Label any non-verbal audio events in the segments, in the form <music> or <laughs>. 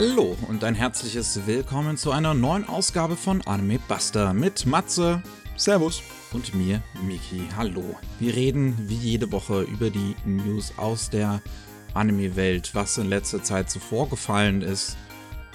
Hallo und ein herzliches Willkommen zu einer neuen Ausgabe von Anime Buster mit Matze. Servus. Und mir, Miki. Hallo. Wir reden wie jede Woche über die News aus der Anime-Welt, was in letzter Zeit so vorgefallen ist.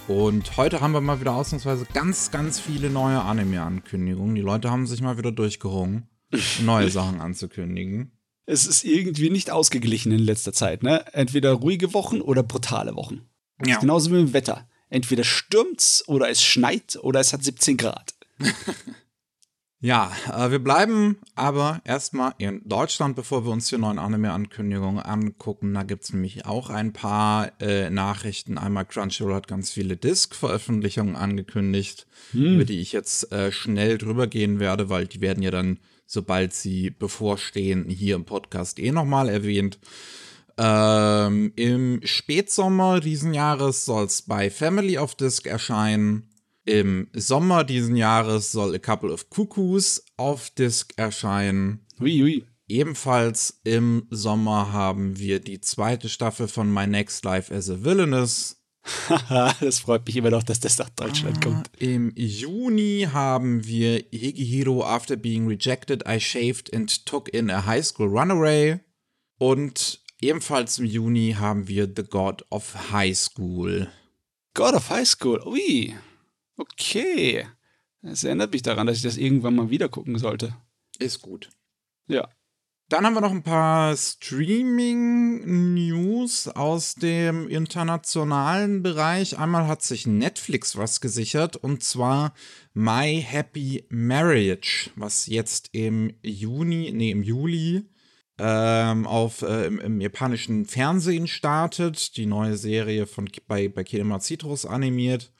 Und heute haben wir mal wieder ausnahmsweise ganz, ganz viele neue Anime-Ankündigungen. Die Leute haben sich mal wieder durchgerungen, <laughs> neue Sachen anzukündigen. Es ist irgendwie nicht ausgeglichen in letzter Zeit, ne? Entweder ruhige Wochen oder brutale Wochen. Ja. Genauso wie im Wetter. Entweder stürmt's oder es schneit oder es hat 17 Grad. <laughs> ja, äh, wir bleiben aber erstmal in Deutschland, bevor wir uns die neuen Anime-Ankündigungen angucken. Da gibt es nämlich auch ein paar äh, Nachrichten. Einmal Crunchyroll hat ganz viele Disc-Veröffentlichungen angekündigt, hm. über die ich jetzt äh, schnell drüber gehen werde, weil die werden ja dann, sobald sie bevorstehen, hier im Podcast eh nochmal erwähnt. Ähm, Im Spätsommer diesen Jahres soll es bei Family of Disc erscheinen. Im Sommer diesen Jahres soll A Couple of Cuckoos auf Disc erscheinen. Ui, ui. Ebenfalls im Sommer haben wir die zweite Staffel von My Next Life as a Villainess. <laughs> das freut mich immer noch, dass das nach Deutschland ah, kommt. Im Juni haben wir Higihiro After Being Rejected, I Shaved and Took in a High School Runaway. Und Ebenfalls im Juni haben wir The God of High School. God of High School, ui. Okay. Es erinnert mich daran, dass ich das irgendwann mal wieder gucken sollte. Ist gut. Ja. Dann haben wir noch ein paar Streaming-News aus dem internationalen Bereich. Einmal hat sich Netflix was gesichert und zwar My Happy Marriage, was jetzt im Juni, nee, im Juli ähm, auf, äh, im, im, japanischen Fernsehen startet. Die neue Serie von bei, bei Kinema Citrus animiert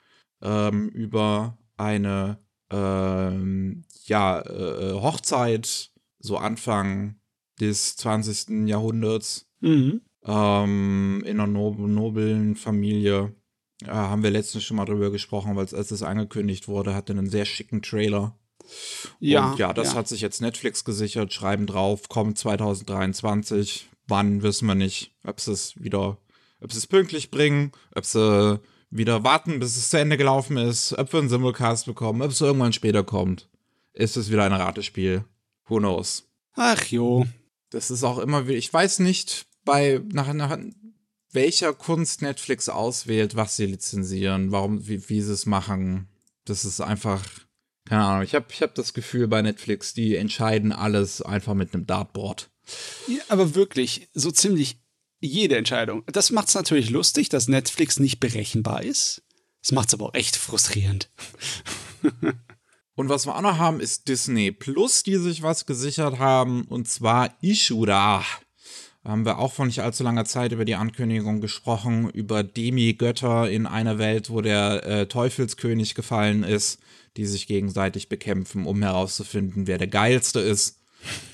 ähm, über eine ähm, ja, äh, Hochzeit, so Anfang des 20. Jahrhunderts. Mhm. Ähm, in einer nob noblen Familie. Äh, haben wir letztens schon mal drüber gesprochen, weil es als es angekündigt wurde, hatte einen sehr schicken Trailer. Ja. Und ja, das ja. hat sich jetzt Netflix gesichert, schreiben drauf, kommt 2023. Wann wissen wir nicht. Ob sie es wieder, ob sie es pünktlich bringen, ob sie wieder warten, bis es zu Ende gelaufen ist, ob wir einen Simulcast bekommen, ob es irgendwann später kommt. Ist es wieder ein Ratespiel? Who knows? Ach jo. Das ist auch immer wieder, ich weiß nicht, bei nach, nach welcher Kunst Netflix auswählt, was sie lizenzieren, warum, wie, wie sie es machen. Das ist einfach keine Ahnung, ich habe ich hab das Gefühl bei Netflix, die entscheiden alles einfach mit einem Dartboard. Ja, aber wirklich, so ziemlich jede Entscheidung. Das macht es natürlich lustig, dass Netflix nicht berechenbar ist. Das macht es aber auch echt frustrierend. <laughs> Und was wir auch noch haben, ist Disney Plus, die sich was gesichert haben, und zwar Ishura. Da haben wir auch vor nicht allzu langer Zeit über die Ankündigung gesprochen, über Demi-Götter in einer Welt, wo der äh, Teufelskönig gefallen ist die sich gegenseitig bekämpfen, um herauszufinden, wer der geilste ist.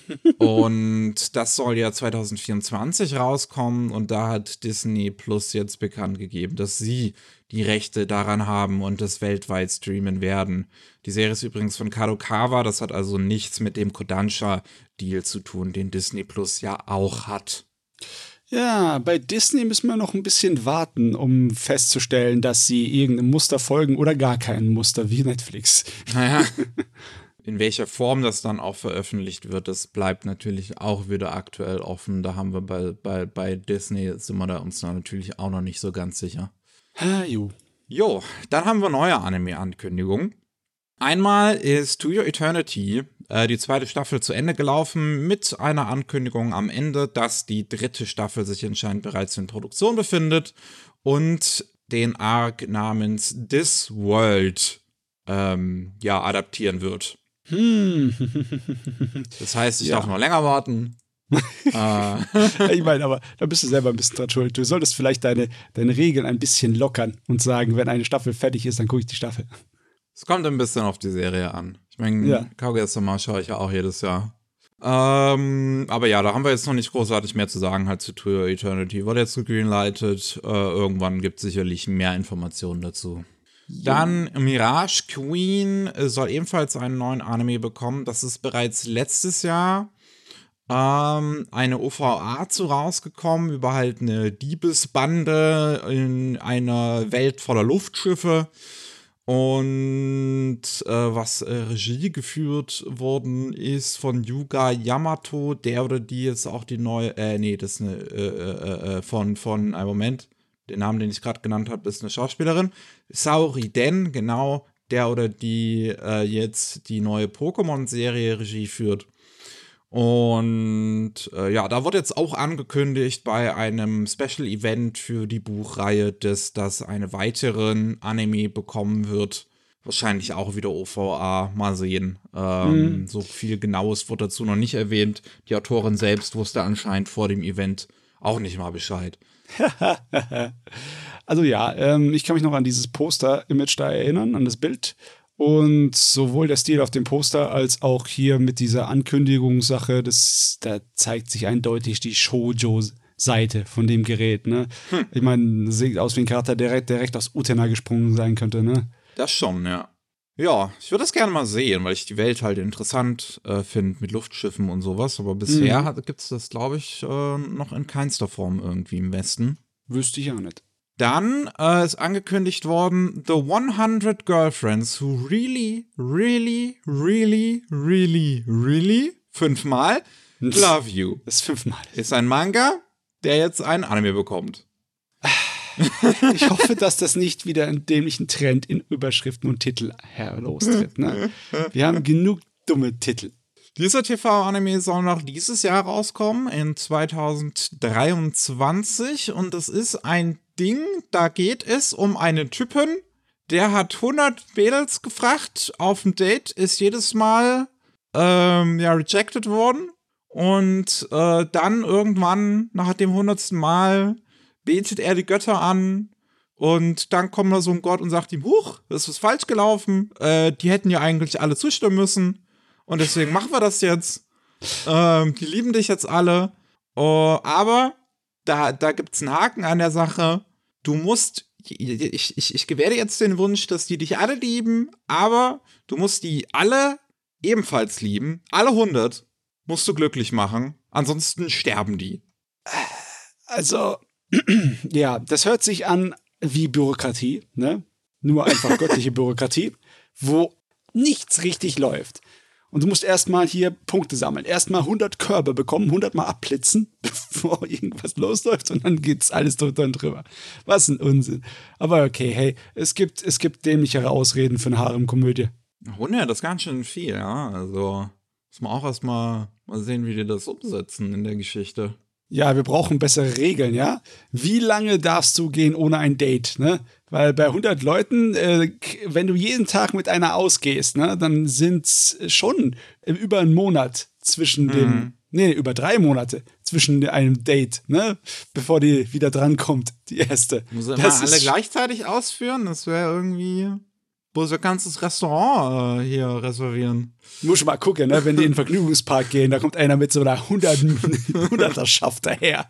<laughs> und das soll ja 2024 rauskommen und da hat Disney Plus jetzt bekannt gegeben, dass sie die Rechte daran haben und das weltweit streamen werden. Die Serie ist übrigens von Kadokawa, das hat also nichts mit dem Kodansha-Deal zu tun, den Disney Plus ja auch hat. Ja, bei Disney müssen wir noch ein bisschen warten, um festzustellen, dass sie irgendeinem Muster folgen oder gar kein Muster wie Netflix. Naja. <laughs> In welcher Form das dann auch veröffentlicht wird, das bleibt natürlich auch wieder aktuell offen. Da haben wir bei, bei, bei Disney, sind wir da uns natürlich auch noch nicht so ganz sicher. Ha, jo. Jo, dann haben wir neue Anime-Ankündigungen. Einmal ist To Your Eternity äh, die zweite Staffel zu Ende gelaufen mit einer Ankündigung am Ende, dass die dritte Staffel sich anscheinend bereits in Produktion befindet und den Arc namens This World ähm, ja adaptieren wird. Hm. Das heißt, ich ja. darf noch länger warten. <laughs> äh. ich meine, aber da bist du selber ein bisschen dran schuld. Du solltest vielleicht deine, deine Regeln ein bisschen lockern und sagen, wenn eine Staffel fertig ist, dann gucke ich die Staffel. Es kommt ein bisschen auf die Serie an. Meine, ja. Kaguya-sama schaue ich ja auch jedes Jahr. Ähm, aber ja, da haben wir jetzt noch nicht großartig mehr zu sagen halt zu Tour Eternity. Wurde jetzt gegreenlightet. Äh, irgendwann gibt es sicherlich mehr Informationen dazu. Ja. Dann Mirage Queen soll ebenfalls einen neuen Anime bekommen. Das ist bereits letztes Jahr ähm, eine OVA zu rausgekommen über halt eine Diebesbande in einer Welt voller Luftschiffe. Und äh, was äh, Regie geführt worden ist von Yuga Yamato, der oder die jetzt auch die neue, äh, nee, das ist eine, äh, äh, äh von, von, ein Moment, den Namen, den ich gerade genannt habe, ist eine Schauspielerin. Saori Den, genau, der oder die äh, jetzt die neue Pokémon-Serie Regie führt. Und äh, ja, da wurde jetzt auch angekündigt bei einem Special Event für die Buchreihe, dass das einen weiteren Anime bekommen wird. Wahrscheinlich auch wieder OVA. Mal sehen. Ähm, mhm. So viel Genaues wurde dazu noch nicht erwähnt. Die Autorin selbst wusste anscheinend vor dem Event auch nicht mal Bescheid. <laughs> also ja, ähm, ich kann mich noch an dieses Poster-Image da erinnern, an das Bild. Und sowohl der Stil auf dem Poster als auch hier mit dieser Ankündigungssache, das, da zeigt sich eindeutig die Shoujo-Seite von dem Gerät. Ne? Hm. Ich meine, sieht aus wie ein Charakter, der direkt aus Utena gesprungen sein könnte. Ne? Das schon, ja. Ja, ich würde das gerne mal sehen, weil ich die Welt halt interessant äh, finde mit Luftschiffen und sowas. Aber bisher mhm. gibt es das, glaube ich, äh, noch in keinster Form irgendwie im Westen. Wüsste ich auch nicht. Dann äh, ist angekündigt worden, The 100 Girlfriends Who Really, Really, Really, Really, Really, fünfmal Love You. Das ist fünfmal. Ist ein Manga, der jetzt einen Anime bekommt. ich hoffe, dass das nicht wieder einen dämlichen Trend in Überschriften und Titel herlostritt. Ne? Wir haben genug dumme Titel. Dieser TV-Anime soll noch dieses Jahr rauskommen, in 2023. Und es ist ein Ding, da geht es um einen Typen, der hat 100 Mädels gefragt auf ein Date, ist jedes Mal ähm, ja, rejected worden. Und äh, dann irgendwann, nach dem hundertsten Mal, betet er die Götter an. Und dann kommt da so ein Gott und sagt ihm, Huch, das ist falsch gelaufen. Äh, die hätten ja eigentlich alle zustimmen müssen. Und deswegen machen wir das jetzt. Ähm, die lieben dich jetzt alle. Uh, aber da, da gibt es einen Haken an der Sache du musst, ich, ich, ich gewähre jetzt den Wunsch, dass die dich alle lieben, aber du musst die alle ebenfalls lieben. Alle 100 musst du glücklich machen, ansonsten sterben die. Also, <clears throat> ja, das hört sich an wie Bürokratie, ne? Nur einfach <laughs> göttliche Bürokratie, wo nichts richtig läuft. Und du musst erstmal hier Punkte sammeln. Erstmal 100 Körbe bekommen, 100 Mal abblitzen, <laughs> bevor irgendwas losläuft und dann geht's alles drunter und drüber. Was ein Unsinn. Aber okay, hey, es gibt, es gibt dämlichere Ausreden für eine Harem-Komödie. 100, das ist ganz schön viel, ja. Also, muss man auch erstmal mal sehen, wie die das umsetzen in der Geschichte. Ja, wir brauchen bessere Regeln, ja? Wie lange darfst du gehen ohne ein Date, ne? Weil bei 100 Leuten, äh, wenn du jeden Tag mit einer ausgehst, ne, dann sind es schon über einen Monat zwischen mhm. dem, nee, über drei Monate zwischen einem Date, ne, bevor die wieder drankommt, die erste. Muss er immer alle gleichzeitig ausführen? Das wäre irgendwie muss ein ganzes Restaurant äh, hier reservieren. Muss mal gucken, ne? wenn die in den Vergnügungspark gehen, da kommt einer mit so einer 100, 100er Schaft daher.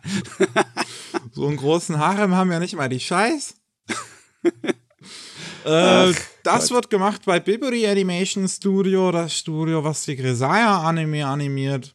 <laughs> so einen großen Harem haben ja nicht mal die Scheiß. <laughs> äh, das Gott. wird gemacht bei Biberi Animation Studio, das Studio, was die Grisaya Anime animiert.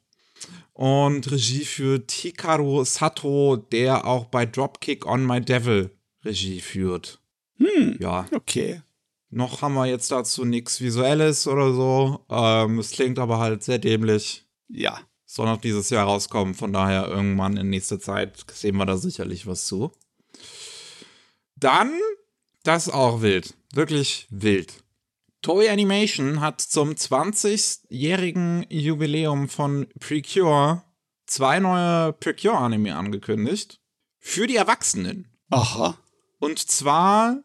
Und Regie führt Hikaru Sato, der auch bei Dropkick on My Devil Regie führt. Hm, ja. Okay. Noch haben wir jetzt dazu nichts Visuelles oder so. Ähm, es klingt aber halt sehr dämlich. Ja. Soll noch dieses Jahr rauskommen, von daher irgendwann in nächster Zeit sehen wir da sicherlich was zu. Dann, das ist auch wild. Wirklich wild. Toei Animation hat zum 20-jährigen Jubiläum von Precure zwei neue Precure-Anime angekündigt. Für die Erwachsenen. Aha. Und zwar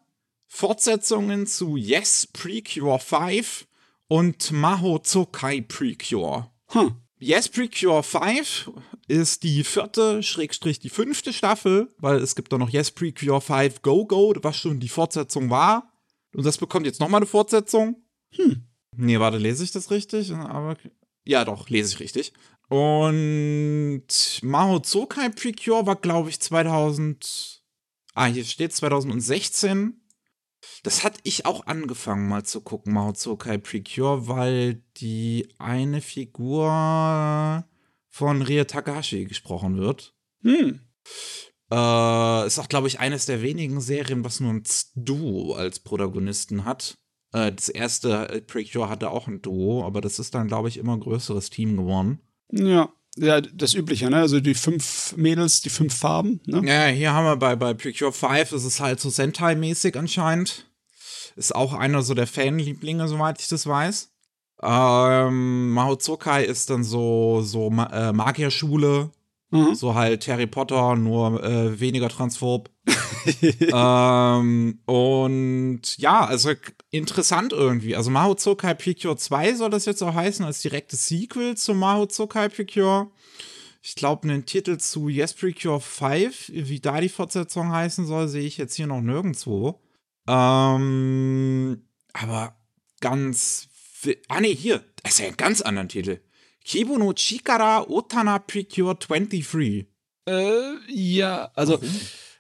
Fortsetzungen zu Yes Precure 5 und Maho Zokai Precure. Hm. Yes Precure 5 ist die vierte, Schrägstrich die fünfte Staffel, weil es gibt da noch Yes Precure 5 Go Go, was schon die Fortsetzung war. Und das bekommt jetzt nochmal eine Fortsetzung. Hm. Nee, warte, lese ich das richtig? Aber ja, doch, lese ich richtig. Und Maho Zokai Precure war, glaube ich, 2000. Ah, hier steht 2016 das hatte ich auch angefangen mal zu gucken, Mahozokai Precure, weil die eine Figur von Rie Takahashi gesprochen wird. Hm. Äh, ist auch, glaube ich, eines der wenigen Serien, was nur ein Duo als Protagonisten hat. Äh, das erste äh, Precure hatte auch ein Duo, aber das ist dann, glaube ich, immer ein größeres Team geworden. Ja. Ja, das Übliche, ne? Also die fünf Mädels, die fünf Farben, ne? Ja, hier haben wir bei, bei Precure 5, das ist halt so Sentai-mäßig anscheinend. Ist auch einer so der Fanlieblinge, soweit ich das weiß. Ähm, Mahozokai ist dann so, so Ma äh, Magierschule. Mhm. So halt Harry Potter, nur äh, weniger transphob. <laughs> ähm, und ja, also interessant irgendwie. Also Mahozokai Precure 2 soll das jetzt auch heißen, als direktes Sequel zu Mahozokai Precure. Ich glaube, einen Titel zu Yes Precure 5, wie da die Fortsetzung heißen soll, sehe ich jetzt hier noch nirgendwo. Ähm, aber ganz. Ah, nee, hier. Das ist ja ein ganz anderen Titel. Kibo no Chikara Otana Precure 23. Äh, ja, also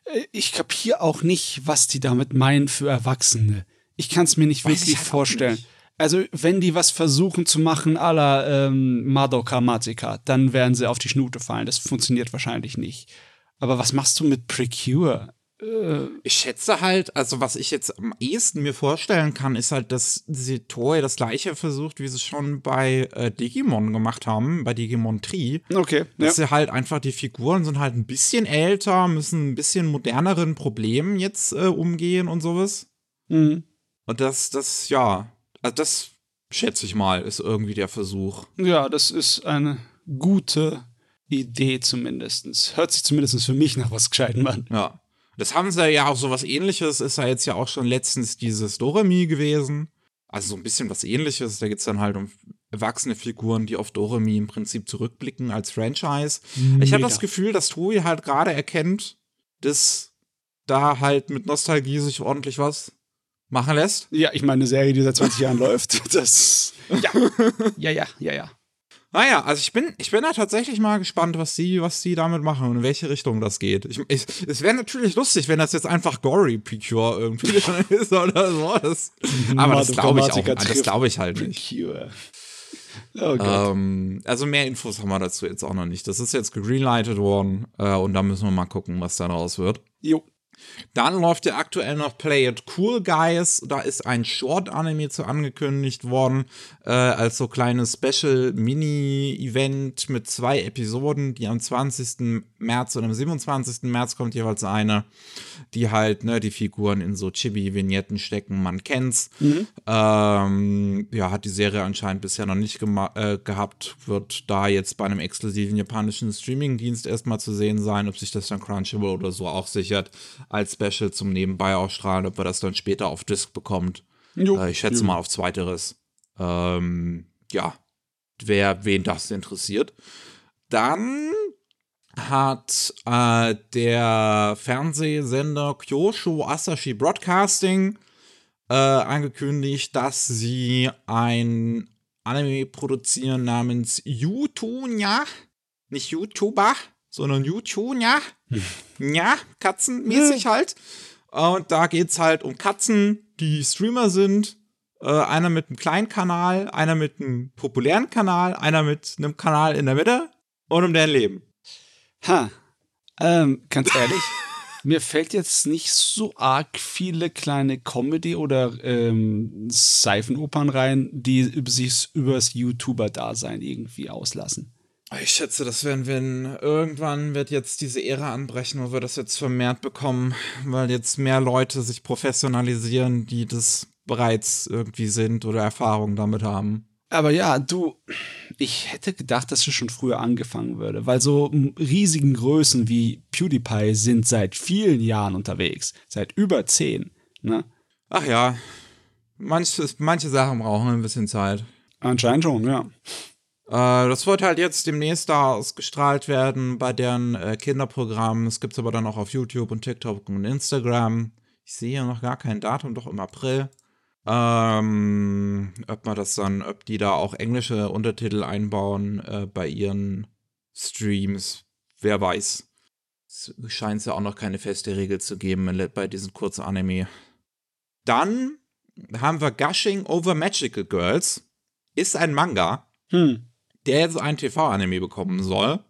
äh, ich kapiere auch nicht, was die damit meinen für Erwachsene. Ich kann es mir nicht Weiß ich wirklich halt vorstellen. nicht. Also, wenn die was versuchen zu machen à la ähm, Madoka Magica, dann werden sie auf die Schnute fallen. Das funktioniert wahrscheinlich nicht. Aber was machst du mit Precure? Äh, Ich schätze halt, also was ich jetzt am ehesten mir vorstellen kann, ist halt, dass sie Toei das gleiche versucht, wie sie schon bei äh, Digimon gemacht haben, bei Digimon Tree. okay, ja. Dass sie halt einfach, die Figuren sind halt ein bisschen älter, müssen ein bisschen moderneren Problemen jetzt äh, umgehen und sowas. Mhm. Und das, das, ja, also das schätze ich mal, ist irgendwie der Versuch. Ja, das ist eine gute Idee zumindest. Hört sich zumindest für mich nach was Gescheitem an. Ja. Das haben sie ja auch so was ähnliches, ist ja jetzt ja auch schon letztens dieses Doremi gewesen. Also so ein bisschen was ähnliches. Da geht es dann halt um erwachsene Figuren, die auf Doremi im Prinzip zurückblicken als Franchise. Ich habe Mega. das Gefühl, dass Toei halt gerade erkennt, dass da halt mit Nostalgie sich ordentlich was machen lässt. Ja, ich meine, eine Serie, die seit 20 Jahren <laughs> läuft, das. Ja. Ja, ja, ja, ja. Naja, also ich bin, ich bin da tatsächlich mal gespannt, was die, was die damit machen und in welche Richtung das geht. Ich, ich, es wäre natürlich lustig, wenn das jetzt einfach Gory Precure irgendwie <laughs> ist oder so. Das, aber das glaube ich auch, das glaube ich halt nicht. Oh. Ähm, also mehr Infos haben wir dazu jetzt auch noch nicht. Das ist jetzt gegreenlightet worden äh, und da müssen wir mal gucken, was daraus wird. jo. Dann läuft ja aktuell noch Play It Cool Guys. Da ist ein Short-Anime zu angekündigt worden, äh, als so kleines Special-Mini-Event mit zwei Episoden, die am 20. März und am 27. März kommt jeweils eine, die halt, ne, die Figuren in so Chibi-Vignetten stecken, man kennt's. Ähm, ja, hat die Serie anscheinend bisher noch nicht äh, gehabt, wird da jetzt bei einem exklusiven japanischen Streaming-Dienst erstmal zu sehen sein, ob sich das dann Crunchyroll oder so auch sichert, als Special zum Nebenbei ausstrahlen, ob wir das dann später auf Disc bekommt. Jo. Äh, ich schätze mal auf zweiteres. Ähm, ja, wer wen das interessiert. Dann hat äh, der Fernsehsender Kyosho Asahi Broadcasting äh, angekündigt, dass sie ein Anime produzieren namens Yutunya. Nicht YouTuber, sondern Yutunya. Ja, katzenmäßig halt. Und da geht's halt um Katzen, die Streamer sind. Äh, einer mit einem kleinen Kanal, einer mit einem populären Kanal, einer mit einem Kanal in der Mitte und um deren Leben. Ha. Ähm, ganz ehrlich, <laughs> mir fällt jetzt nicht so arg viele kleine Comedy- oder ähm, Seifenopern rein, die sich übers YouTuber-Dasein irgendwie auslassen. Ich schätze, das werden wir in- irgendwann wird jetzt diese Ära anbrechen, wo wir das jetzt vermehrt bekommen, weil jetzt mehr Leute sich professionalisieren, die das bereits irgendwie sind oder Erfahrung damit haben. Aber ja, du, ich hätte gedacht, dass es schon früher angefangen würde, weil so riesigen Größen wie PewDiePie sind seit vielen Jahren unterwegs, seit über zehn. Ne? Ach ja, manches, manche Sachen brauchen ein bisschen Zeit. Anscheinend schon, ja. Äh, das wird halt jetzt demnächst da ausgestrahlt werden bei deren äh, Kinderprogrammen. Es gibt es aber dann auch auf YouTube und TikTok und Instagram. Ich sehe hier noch gar kein Datum, doch im April. Ähm, ob man das dann, ob die da auch englische Untertitel einbauen äh, bei ihren Streams, wer weiß. Es scheint ja auch noch keine feste Regel zu geben bei diesen kurzen Anime. Dann haben wir Gushing Over Magical Girls. Ist ein Manga. Hm. Der jetzt ein TV-Anime bekommen soll.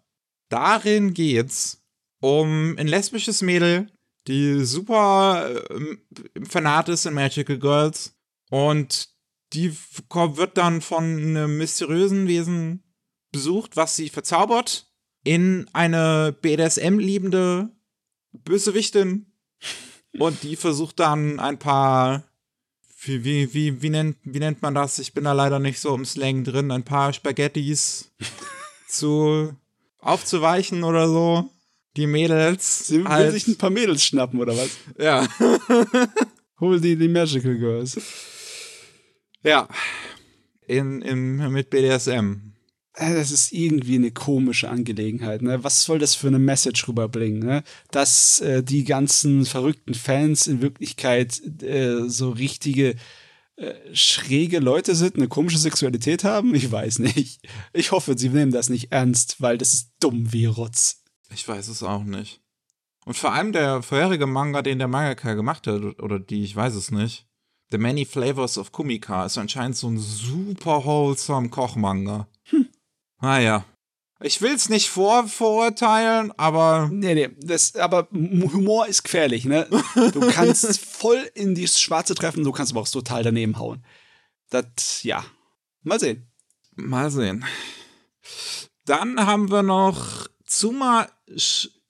Darin geht's um ein lesbisches Mädel, die super äh, fanat ist in Magical Girls und die wird dann von einem mysteriösen Wesen besucht, was sie verzaubert in eine BDSM-liebende Bösewichtin <laughs> und die versucht dann ein paar wie, wie, wie, wie, nennt, wie nennt man das? Ich bin da leider nicht so im Slang drin. Ein paar Spaghettis <laughs> zu aufzuweichen oder so. Die Mädels. Sie will halt. sich ein paar Mädels schnappen, oder was? Ja. <laughs> Hol die, die Magical Girls. Ja. In, in, mit BDSM. Das ist irgendwie eine komische Angelegenheit. Ne? Was soll das für eine Message rüberbringen? Ne? Dass äh, die ganzen verrückten Fans in Wirklichkeit äh, so richtige äh, schräge Leute sind, eine komische Sexualität haben? Ich weiß nicht. Ich hoffe, sie nehmen das nicht ernst, weil das ist dumm wie Rotz. Ich weiß es auch nicht. Und vor allem der vorherige Manga, den der Mangaka gemacht hat, oder die, ich weiß es nicht. The Many Flavors of Kumika ist anscheinend so ein super wholesome Kochmanga. Hm. Naja. Ich will es nicht vor verurteilen, aber. Nee, nee, das, aber Humor ist gefährlich, ne? Du <laughs> kannst voll in die Schwarze treffen, du kannst aber auch total daneben hauen. Das, ja. Mal sehen. Mal sehen. Dann haben wir noch Tsuma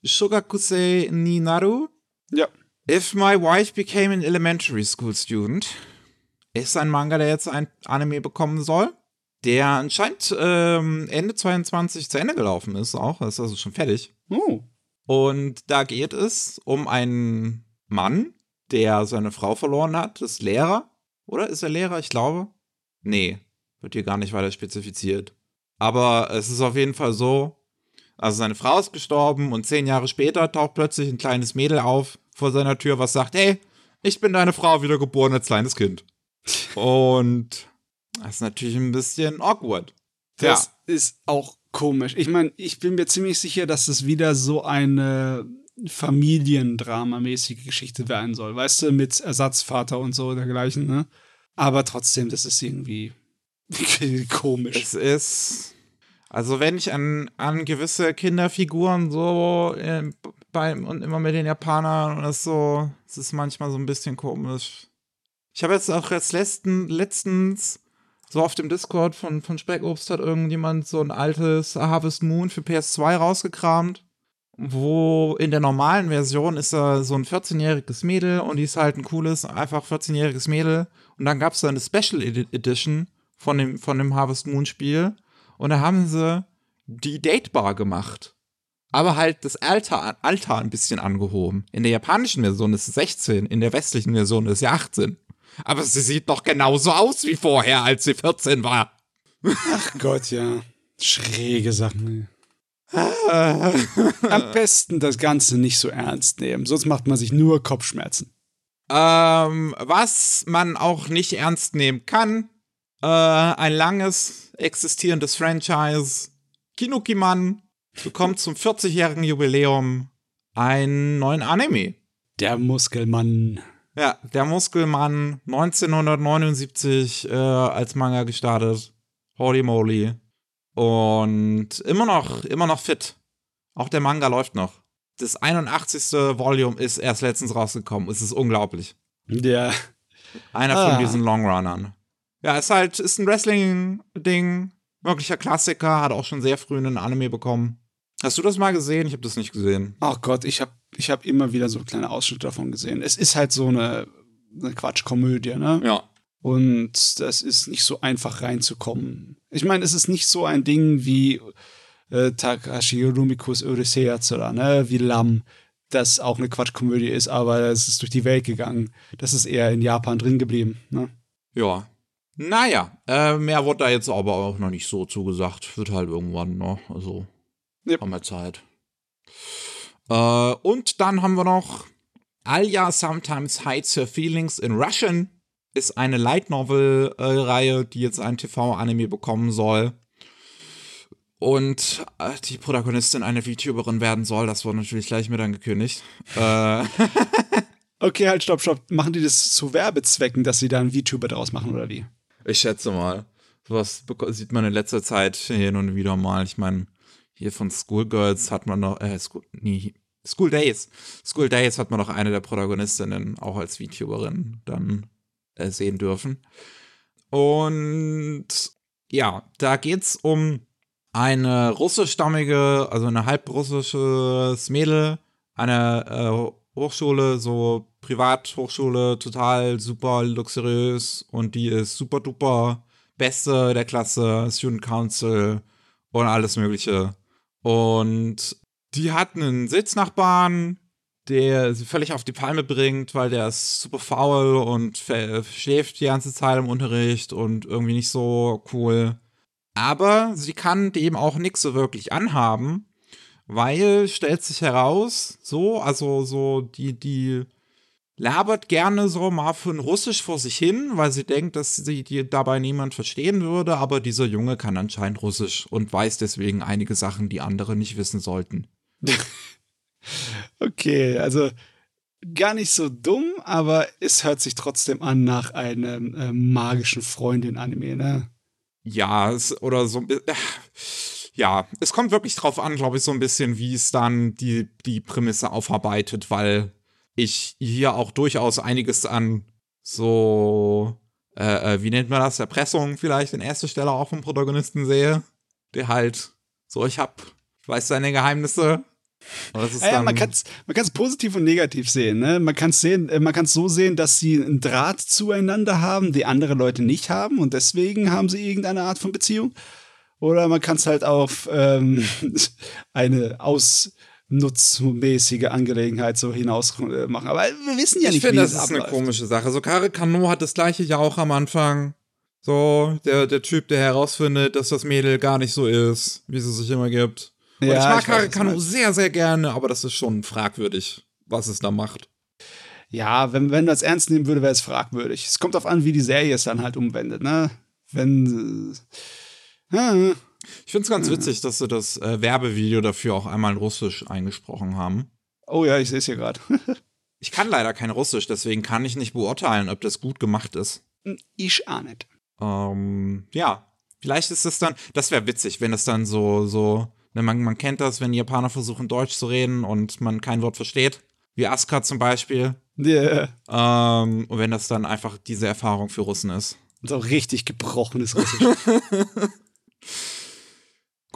Shogakusei Ninaru. Ja. If My Wife Became an Elementary School Student. Ist ein Manga, der jetzt ein Anime bekommen soll der anscheinend ähm, Ende 22 zu Ende gelaufen ist auch. ist also schon fertig. Oh. Und da geht es um einen Mann, der seine Frau verloren hat, ist Lehrer. Oder ist er Lehrer? Ich glaube. Nee, wird hier gar nicht weiter spezifiziert. Aber es ist auf jeden Fall so, also seine Frau ist gestorben und zehn Jahre später taucht plötzlich ein kleines Mädel auf vor seiner Tür, was sagt, hey, ich bin deine Frau, wiedergeboren als kleines Kind. <laughs> Und das ist natürlich ein bisschen awkward. Das ja. ist auch komisch. Ich meine, ich bin mir ziemlich sicher, dass es wieder so eine Familiendramamäßige Geschichte werden soll. Weißt du, mit Ersatzvater und so dergleichen, ne? Aber trotzdem, das ist irgendwie <laughs> komisch. Es ist. Also, wenn ich an, an gewisse Kinderfiguren so äh, bei, und immer mit den Japanern und das so, es ist manchmal so ein bisschen komisch. Ich habe jetzt auch jetzt letzten, letztens so auf dem Discord von, von Speckobst hat irgendjemand so ein altes Harvest Moon für PS2 rausgekramt, wo in der normalen Version ist er so ein 14-jähriges Mädel und die ist halt ein cooles, einfach 14-jähriges Mädel. Und dann gab es da eine Special Edition von dem, von dem Harvest Moon Spiel und da haben sie die Datebar gemacht. Aber halt das Alter, Alter ein bisschen angehoben. In der japanischen Version ist es 16, in der westlichen Version ist es ja 18. Aber sie sieht doch genauso aus wie vorher, als sie 14 war. Ach Gott, ja. Schräge Sachen. <laughs> Am besten das Ganze nicht so ernst nehmen, sonst macht man sich nur Kopfschmerzen. Ähm, was man auch nicht ernst nehmen kann, äh, ein langes existierendes Franchise, Kinukiman, bekommt zum 40-jährigen Jubiläum einen neuen Anime. Der Muskelmann. Ja, der Muskelmann 1979 äh, als Manga gestartet. Holy moly. Und immer noch, immer noch fit. Auch der Manga läuft noch. Das 81. Volume ist erst letztens rausgekommen. Es ist unglaublich. Ja. Einer ah. von diesen Longrunnern. Ja, ist halt, ist ein Wrestling-Ding. Wirklicher Klassiker. Hat auch schon sehr früh einen Anime bekommen. Hast du das mal gesehen? Ich habe das nicht gesehen. Ach Gott, ich habe ich hab immer wieder so kleine Ausschnitte davon gesehen. Es ist halt so eine, eine Quatschkomödie, ne? Ja. Und das ist nicht so einfach reinzukommen. Ich meine, es ist nicht so ein Ding wie äh, Takashi Rumikus Odysseazura, ne? Wie Lam, das auch eine Quatschkomödie ist, aber es ist durch die Welt gegangen. Das ist eher in Japan drin geblieben, ne? Ja. Naja, äh, mehr wurde da jetzt aber auch noch nicht so zugesagt. Wird halt irgendwann, ne? Also Yep. Haben wir Zeit. Äh, und dann haben wir noch Alya Sometimes Hides Her Feelings in Russian. Ist eine Light Novel-Reihe, die jetzt ein TV-Anime bekommen soll. Und äh, die Protagonistin eine VTuberin werden soll. Das wurde natürlich gleich mit angekündigt. äh. <laughs> Okay, halt, stopp, stopp. Machen die das zu Werbezwecken, dass sie da einen VTuber draus machen, oder wie? Ich schätze mal. Sowas sieht man in letzter Zeit hin und wieder mal. Ich meine, hier von Schoolgirls hat man noch, äh, School, nee, School Days. School Days hat man noch eine der Protagonistinnen auch als VTuberin dann äh, sehen dürfen. Und ja, da geht's um eine russischstammige, also eine halbrussisches Mädel, eine äh, Hochschule, so Privathochschule, total super luxuriös und die ist super duper Beste der Klasse, Student Council und alles Mögliche. Und die hat einen Sitznachbarn, der sie völlig auf die Palme bringt, weil der ist super faul und schläft die ganze Zeit im Unterricht und irgendwie nicht so cool. Aber sie kann dem auch nichts so wirklich anhaben, weil stellt sich heraus, so, also so die, die labert gerne so mal von Russisch vor sich hin, weil sie denkt, dass sie dabei niemand verstehen würde, aber dieser Junge kann anscheinend Russisch und weiß deswegen einige Sachen, die andere nicht wissen sollten. <laughs> okay, also gar nicht so dumm, aber es hört sich trotzdem an nach einem äh, magischen Freundin-Anime, ne? Ja, es, oder so. Äh, ja, es kommt wirklich drauf an, glaube ich, so ein bisschen, wie es dann die, die Prämisse aufarbeitet, weil ich hier auch durchaus einiges an so, äh, äh, wie nennt man das, Erpressung vielleicht in erster Stelle auch vom Protagonisten sehe, der halt so, ich hab, ich weiß deine Geheimnisse. Ja, ja, man kann es man kann's positiv und negativ sehen. Ne? Man kann es sehen, äh, man kann so sehen, dass sie einen Draht zueinander haben, die andere Leute nicht haben und deswegen haben sie irgendeine Art von Beziehung. Oder man kann es halt auf ähm, <laughs> eine aus nutzmäßige Angelegenheit so hinaus äh, machen. Aber wir wissen ja ich nicht, find, wie das ist abläuft. eine komische Sache. So Kare Kano hat das gleiche ja auch am Anfang. So, der, der Typ, der herausfindet, dass das Mädel gar nicht so ist, wie sie sich immer gibt. Und ja, ich mag Kare Kano sehr, sehr gerne, aber das ist schon fragwürdig, was es da macht. Ja, wenn, wenn das ernst nehmen würde, wäre es fragwürdig. Es kommt darauf an, wie die Serie es dann halt umwendet, ne? Wenn. Äh, ich finde es ganz witzig, dass sie das äh, Werbevideo dafür auch einmal in Russisch eingesprochen haben. Oh ja, ich sehe es hier gerade. <laughs> ich kann leider kein Russisch, deswegen kann ich nicht beurteilen, ob das gut gemacht ist. Hm, ich auch nicht. Ähm, ja, vielleicht ist es dann, das wäre witzig, wenn es dann so, so, ne, man, man kennt das, wenn Japaner versuchen, Deutsch zu reden und man kein Wort versteht. Wie Aska zum Beispiel. Ja. Yeah. Ähm, und wenn das dann einfach diese Erfahrung für Russen ist. So richtig gebrochenes Russisch. <laughs>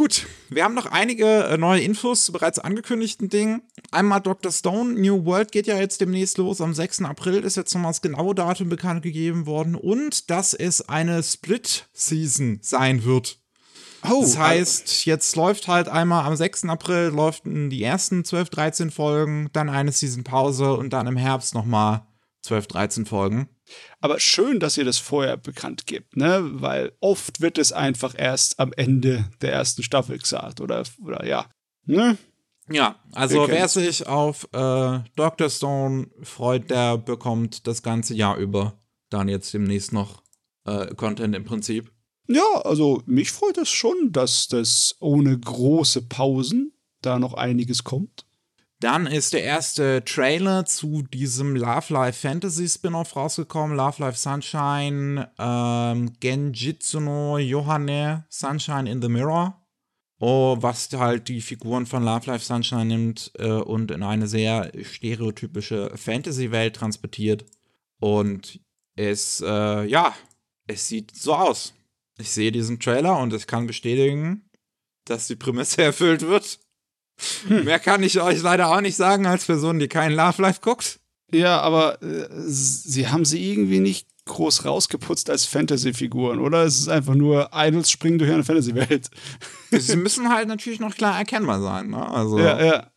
Gut, wir haben noch einige äh, neue Infos zu bereits angekündigten Dingen. Einmal Dr. Stone, New World geht ja jetzt demnächst los. Am 6. April ist jetzt nochmal das genaue Datum bekannt gegeben worden. Und dass es eine Split-Season sein wird. Oh, das heißt, jetzt läuft halt einmal am 6. April läuft die ersten 12, 13 Folgen, dann eine Season Pause und dann im Herbst nochmal 12, 13 Folgen. Aber schön, dass ihr das vorher bekannt gebt, ne? Weil oft wird es einfach erst am Ende der ersten Staffel gesagt, oder, oder ja. Ne? Ja, also wer sich auf äh, Dr. Stone freut, der bekommt das ganze Jahr über dann jetzt demnächst noch äh, Content im Prinzip. Ja, also mich freut es schon, dass das ohne große Pausen da noch einiges kommt. Dann ist der erste Trailer zu diesem Love Life Fantasy Spin-off rausgekommen. Love Life Sunshine, ähm, Genjitsu no Yohane, Sunshine in the Mirror. Oh, was halt die Figuren von Love Life Sunshine nimmt äh, und in eine sehr stereotypische Fantasy-Welt transportiert. Und es, äh, ja, es sieht so aus. Ich sehe diesen Trailer und ich kann bestätigen, dass die Prämisse <laughs> erfüllt wird. Hm. Mehr kann ich euch leider auch nicht sagen als Person, die keinen Love Life guckt. Ja, aber äh, sie haben sie irgendwie nicht groß rausgeputzt als Fantasy-Figuren, oder? Es ist einfach nur Idols springen durch eine Fantasy-Welt. sie müssen halt natürlich noch klar erkennbar sein, ne? Also. Ja, ja.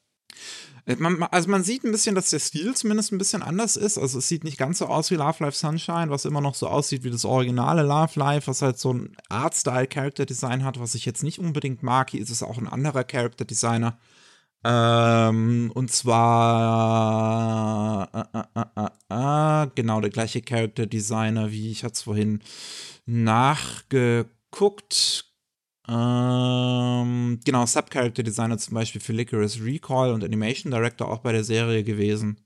Äh, man, also man sieht ein bisschen, dass der Stil zumindest ein bisschen anders ist. Also es sieht nicht ganz so aus wie Love Life Sunshine, was immer noch so aussieht wie das originale Love Life, was halt so ein Art-Style-Character-Design hat, was ich jetzt nicht unbedingt mag. Hier ist es auch ein anderer Character-Designer. Ähm, und zwar äh, äh, äh, äh, äh genau der gleiche Character-Designer, wie ich hatte es vorhin nachgeguckt. Ähm, genau, Subcharacter Designer zum Beispiel für Licorice Recall und Animation Director auch bei der Serie gewesen.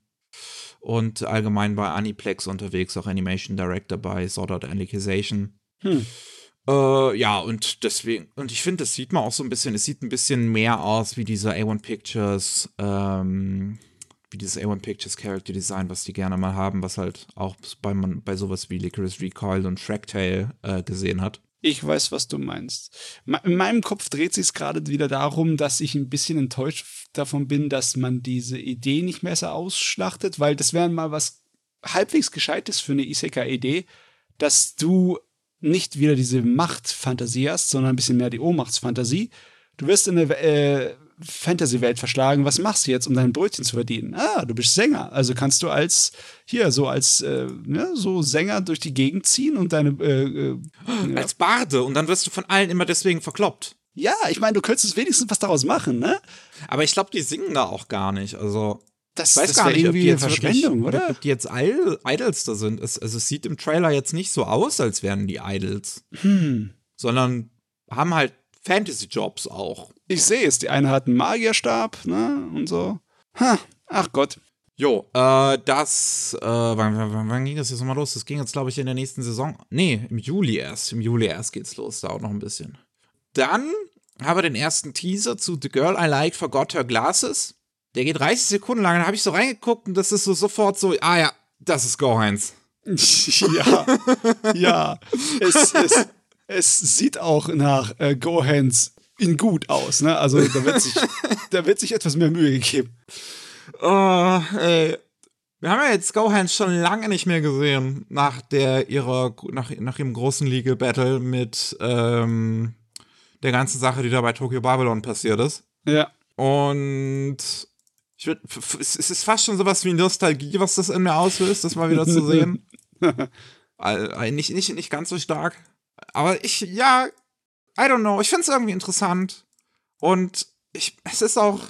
Und allgemein bei Aniplex unterwegs, auch Animation Director bei Sword Art Alicization. Hm. Äh, ja, und deswegen, und ich finde, das sieht man auch so ein bisschen, es sieht ein bisschen mehr aus wie dieser A1 Pictures, ähm, wie dieses A1 Pictures Character Design, was die gerne mal haben, was halt auch bei, man, bei sowas wie Licorice Recoil und Fractale äh, gesehen hat. Ich weiß, was du meinst. In meinem Kopf dreht sich es gerade wieder darum, dass ich ein bisschen enttäuscht davon bin, dass man diese Idee nicht mehr so ausschlachtet, weil das wäre mal was halbwegs Gescheites für eine Isekai-Idee, dass du nicht wieder diese Machtfantasie hast, sondern ein bisschen mehr die Ohnmachtsfantasie. Du wirst in eine äh, Fantasy-Welt verschlagen. Was machst du jetzt, um dein Brötchen zu verdienen? Ah, du bist Sänger. Also kannst du als, hier, so als, äh, ne, so Sänger durch die Gegend ziehen und deine. Äh, äh, als Barde und dann wirst du von allen immer deswegen verkloppt. Ja, ich meine, du könntest wenigstens was daraus machen, ne? Aber ich glaube, die singen da auch gar nicht. Also. Das, weiß das gar nicht, ob die jetzt Verschwendung, wirklich, oder? Ob die jetzt Idols da sind. Es, also es sieht im Trailer jetzt nicht so aus, als wären die Idols. Hm. Sondern haben halt Fantasy-Jobs auch. Ich sehe es, die eine hat einen Magierstab, ne, und so. Ha, ach Gott. Jo, äh, das, äh, wann, wann, wann, ging das jetzt nochmal los? Das ging jetzt, glaube ich, in der nächsten Saison. Nee, im Juli erst. Im Juli erst geht's los, dauert noch ein bisschen. Dann haben wir den ersten Teaser zu The Girl I Like Forgot Her Glasses. Der geht 30 Sekunden lang, da habe ich so reingeguckt und das ist so sofort so, ah ja, das ist Go Heinz. <laughs> ja, ja. Es, es, es sieht auch nach äh, Gohans in gut aus, ne? Also da wird sich, da wird sich etwas mehr Mühe gegeben. Oh, ey. Wir haben ja jetzt Gohans schon lange nicht mehr gesehen, nach der ihrer, nach, nach ihrem großen Legal Battle mit ähm, der ganzen Sache, die da bei Tokyo Babylon passiert ist. Ja. Und ich würd, es ist fast schon sowas wie Nostalgie, was das in mir auslöst, das mal wieder zu sehen. <laughs> nicht, nicht, nicht ganz so stark. Aber ich, ja, I don't know. Ich finde es irgendwie interessant. Und ich, es ist auch,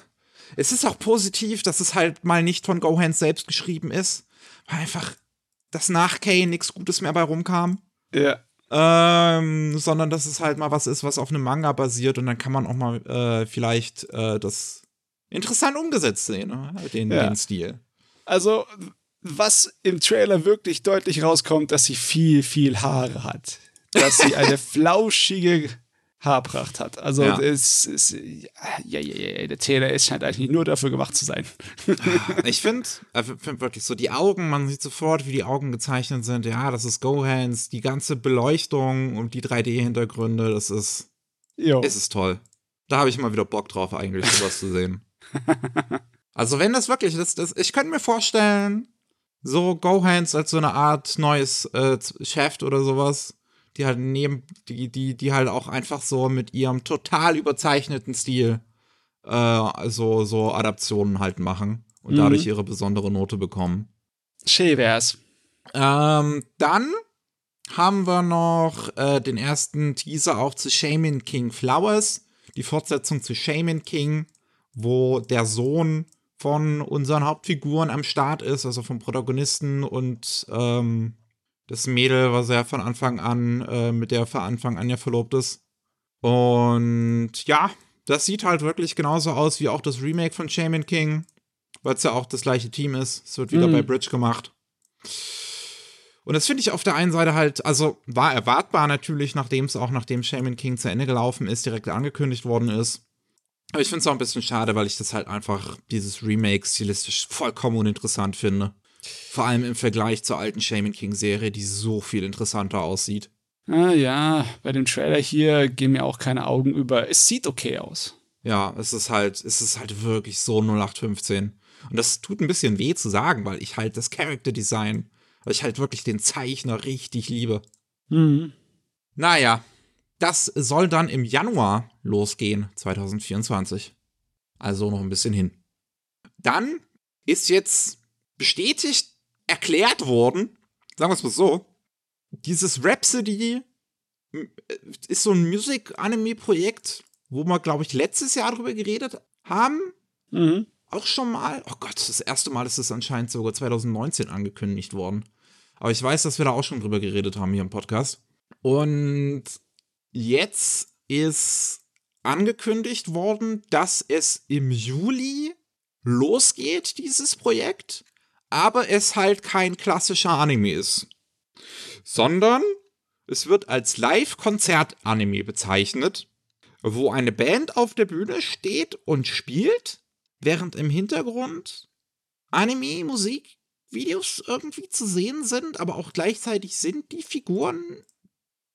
es ist auch positiv, dass es halt mal nicht von Gohans selbst geschrieben ist. Weil einfach, dass nach Kay nichts Gutes mehr bei rumkam. Ja. Ähm, sondern dass es halt mal was ist, was auf einem Manga basiert und dann kann man auch mal äh, vielleicht äh, das interessant umgesetzt sehen, ne? den, ja. den Stil. Also, was im Trailer wirklich deutlich rauskommt, dass sie viel, viel Haare hat dass sie eine <laughs> flauschige Haarpracht hat. Also ja. es ist, ja, ja, ja, der ist scheint eigentlich nur dafür gemacht zu sein. <laughs> ich finde find wirklich so die Augen, man sieht sofort, wie die Augen gezeichnet sind. Ja, das ist Gohans, die ganze Beleuchtung und die 3D-Hintergründe, das ist, jo. es ist toll. Da habe ich mal wieder Bock drauf, eigentlich sowas zu sehen. <laughs> Also wenn das wirklich, das, das, ich könnte mir vorstellen, so Gohans als so eine Art neues äh, Chef oder sowas die halt neben, die, die, die halt auch einfach so mit ihrem total überzeichneten Stil äh, so, so Adaptionen halt machen und mhm. dadurch ihre besondere Note bekommen. Schön wär's. Ähm, dann haben wir noch äh, den ersten Teaser auch zu Shaman King Flowers, die Fortsetzung zu Shaman King, wo der Sohn von unseren Hauptfiguren am Start ist, also vom Protagonisten und ähm, das Mädel, was er von Anfang an, äh, mit der er von Anfang an ja verlobt ist. Und ja, das sieht halt wirklich genauso aus wie auch das Remake von Shaman King, weil es ja auch das gleiche Team ist. Es wird wieder mhm. bei Bridge gemacht. Und das finde ich auf der einen Seite halt, also war erwartbar natürlich, nachdem es auch nachdem Shaman King zu Ende gelaufen ist, direkt angekündigt worden ist. Aber ich finde es auch ein bisschen schade, weil ich das halt einfach, dieses Remake stilistisch vollkommen uninteressant finde. Vor allem im Vergleich zur alten Shaman King-Serie, die so viel interessanter aussieht. Ah, ja, bei dem Trailer hier gehen mir auch keine Augen über. Es sieht okay aus. Ja, es ist halt, es ist halt wirklich so 0815. Und das tut ein bisschen weh zu sagen, weil ich halt das Character Design, weil ich halt wirklich den Zeichner richtig liebe. Mhm. Naja, das soll dann im Januar losgehen, 2024. Also noch ein bisschen hin. Dann ist jetzt bestätigt, erklärt worden, sagen wir es mal so, dieses Rhapsody äh, ist so ein Music-Anime-Projekt, wo wir, glaube ich, letztes Jahr drüber geredet haben. Mhm. Auch schon mal. Oh Gott, das erste Mal ist es anscheinend sogar 2019 angekündigt worden. Aber ich weiß, dass wir da auch schon drüber geredet haben hier im Podcast. Und jetzt ist angekündigt worden, dass es im Juli losgeht, dieses Projekt aber es halt kein klassischer Anime ist. Sondern es wird als Live-Konzert-Anime bezeichnet, wo eine Band auf der Bühne steht und spielt, während im Hintergrund Anime-Musikvideos irgendwie zu sehen sind, aber auch gleichzeitig sind die Figuren,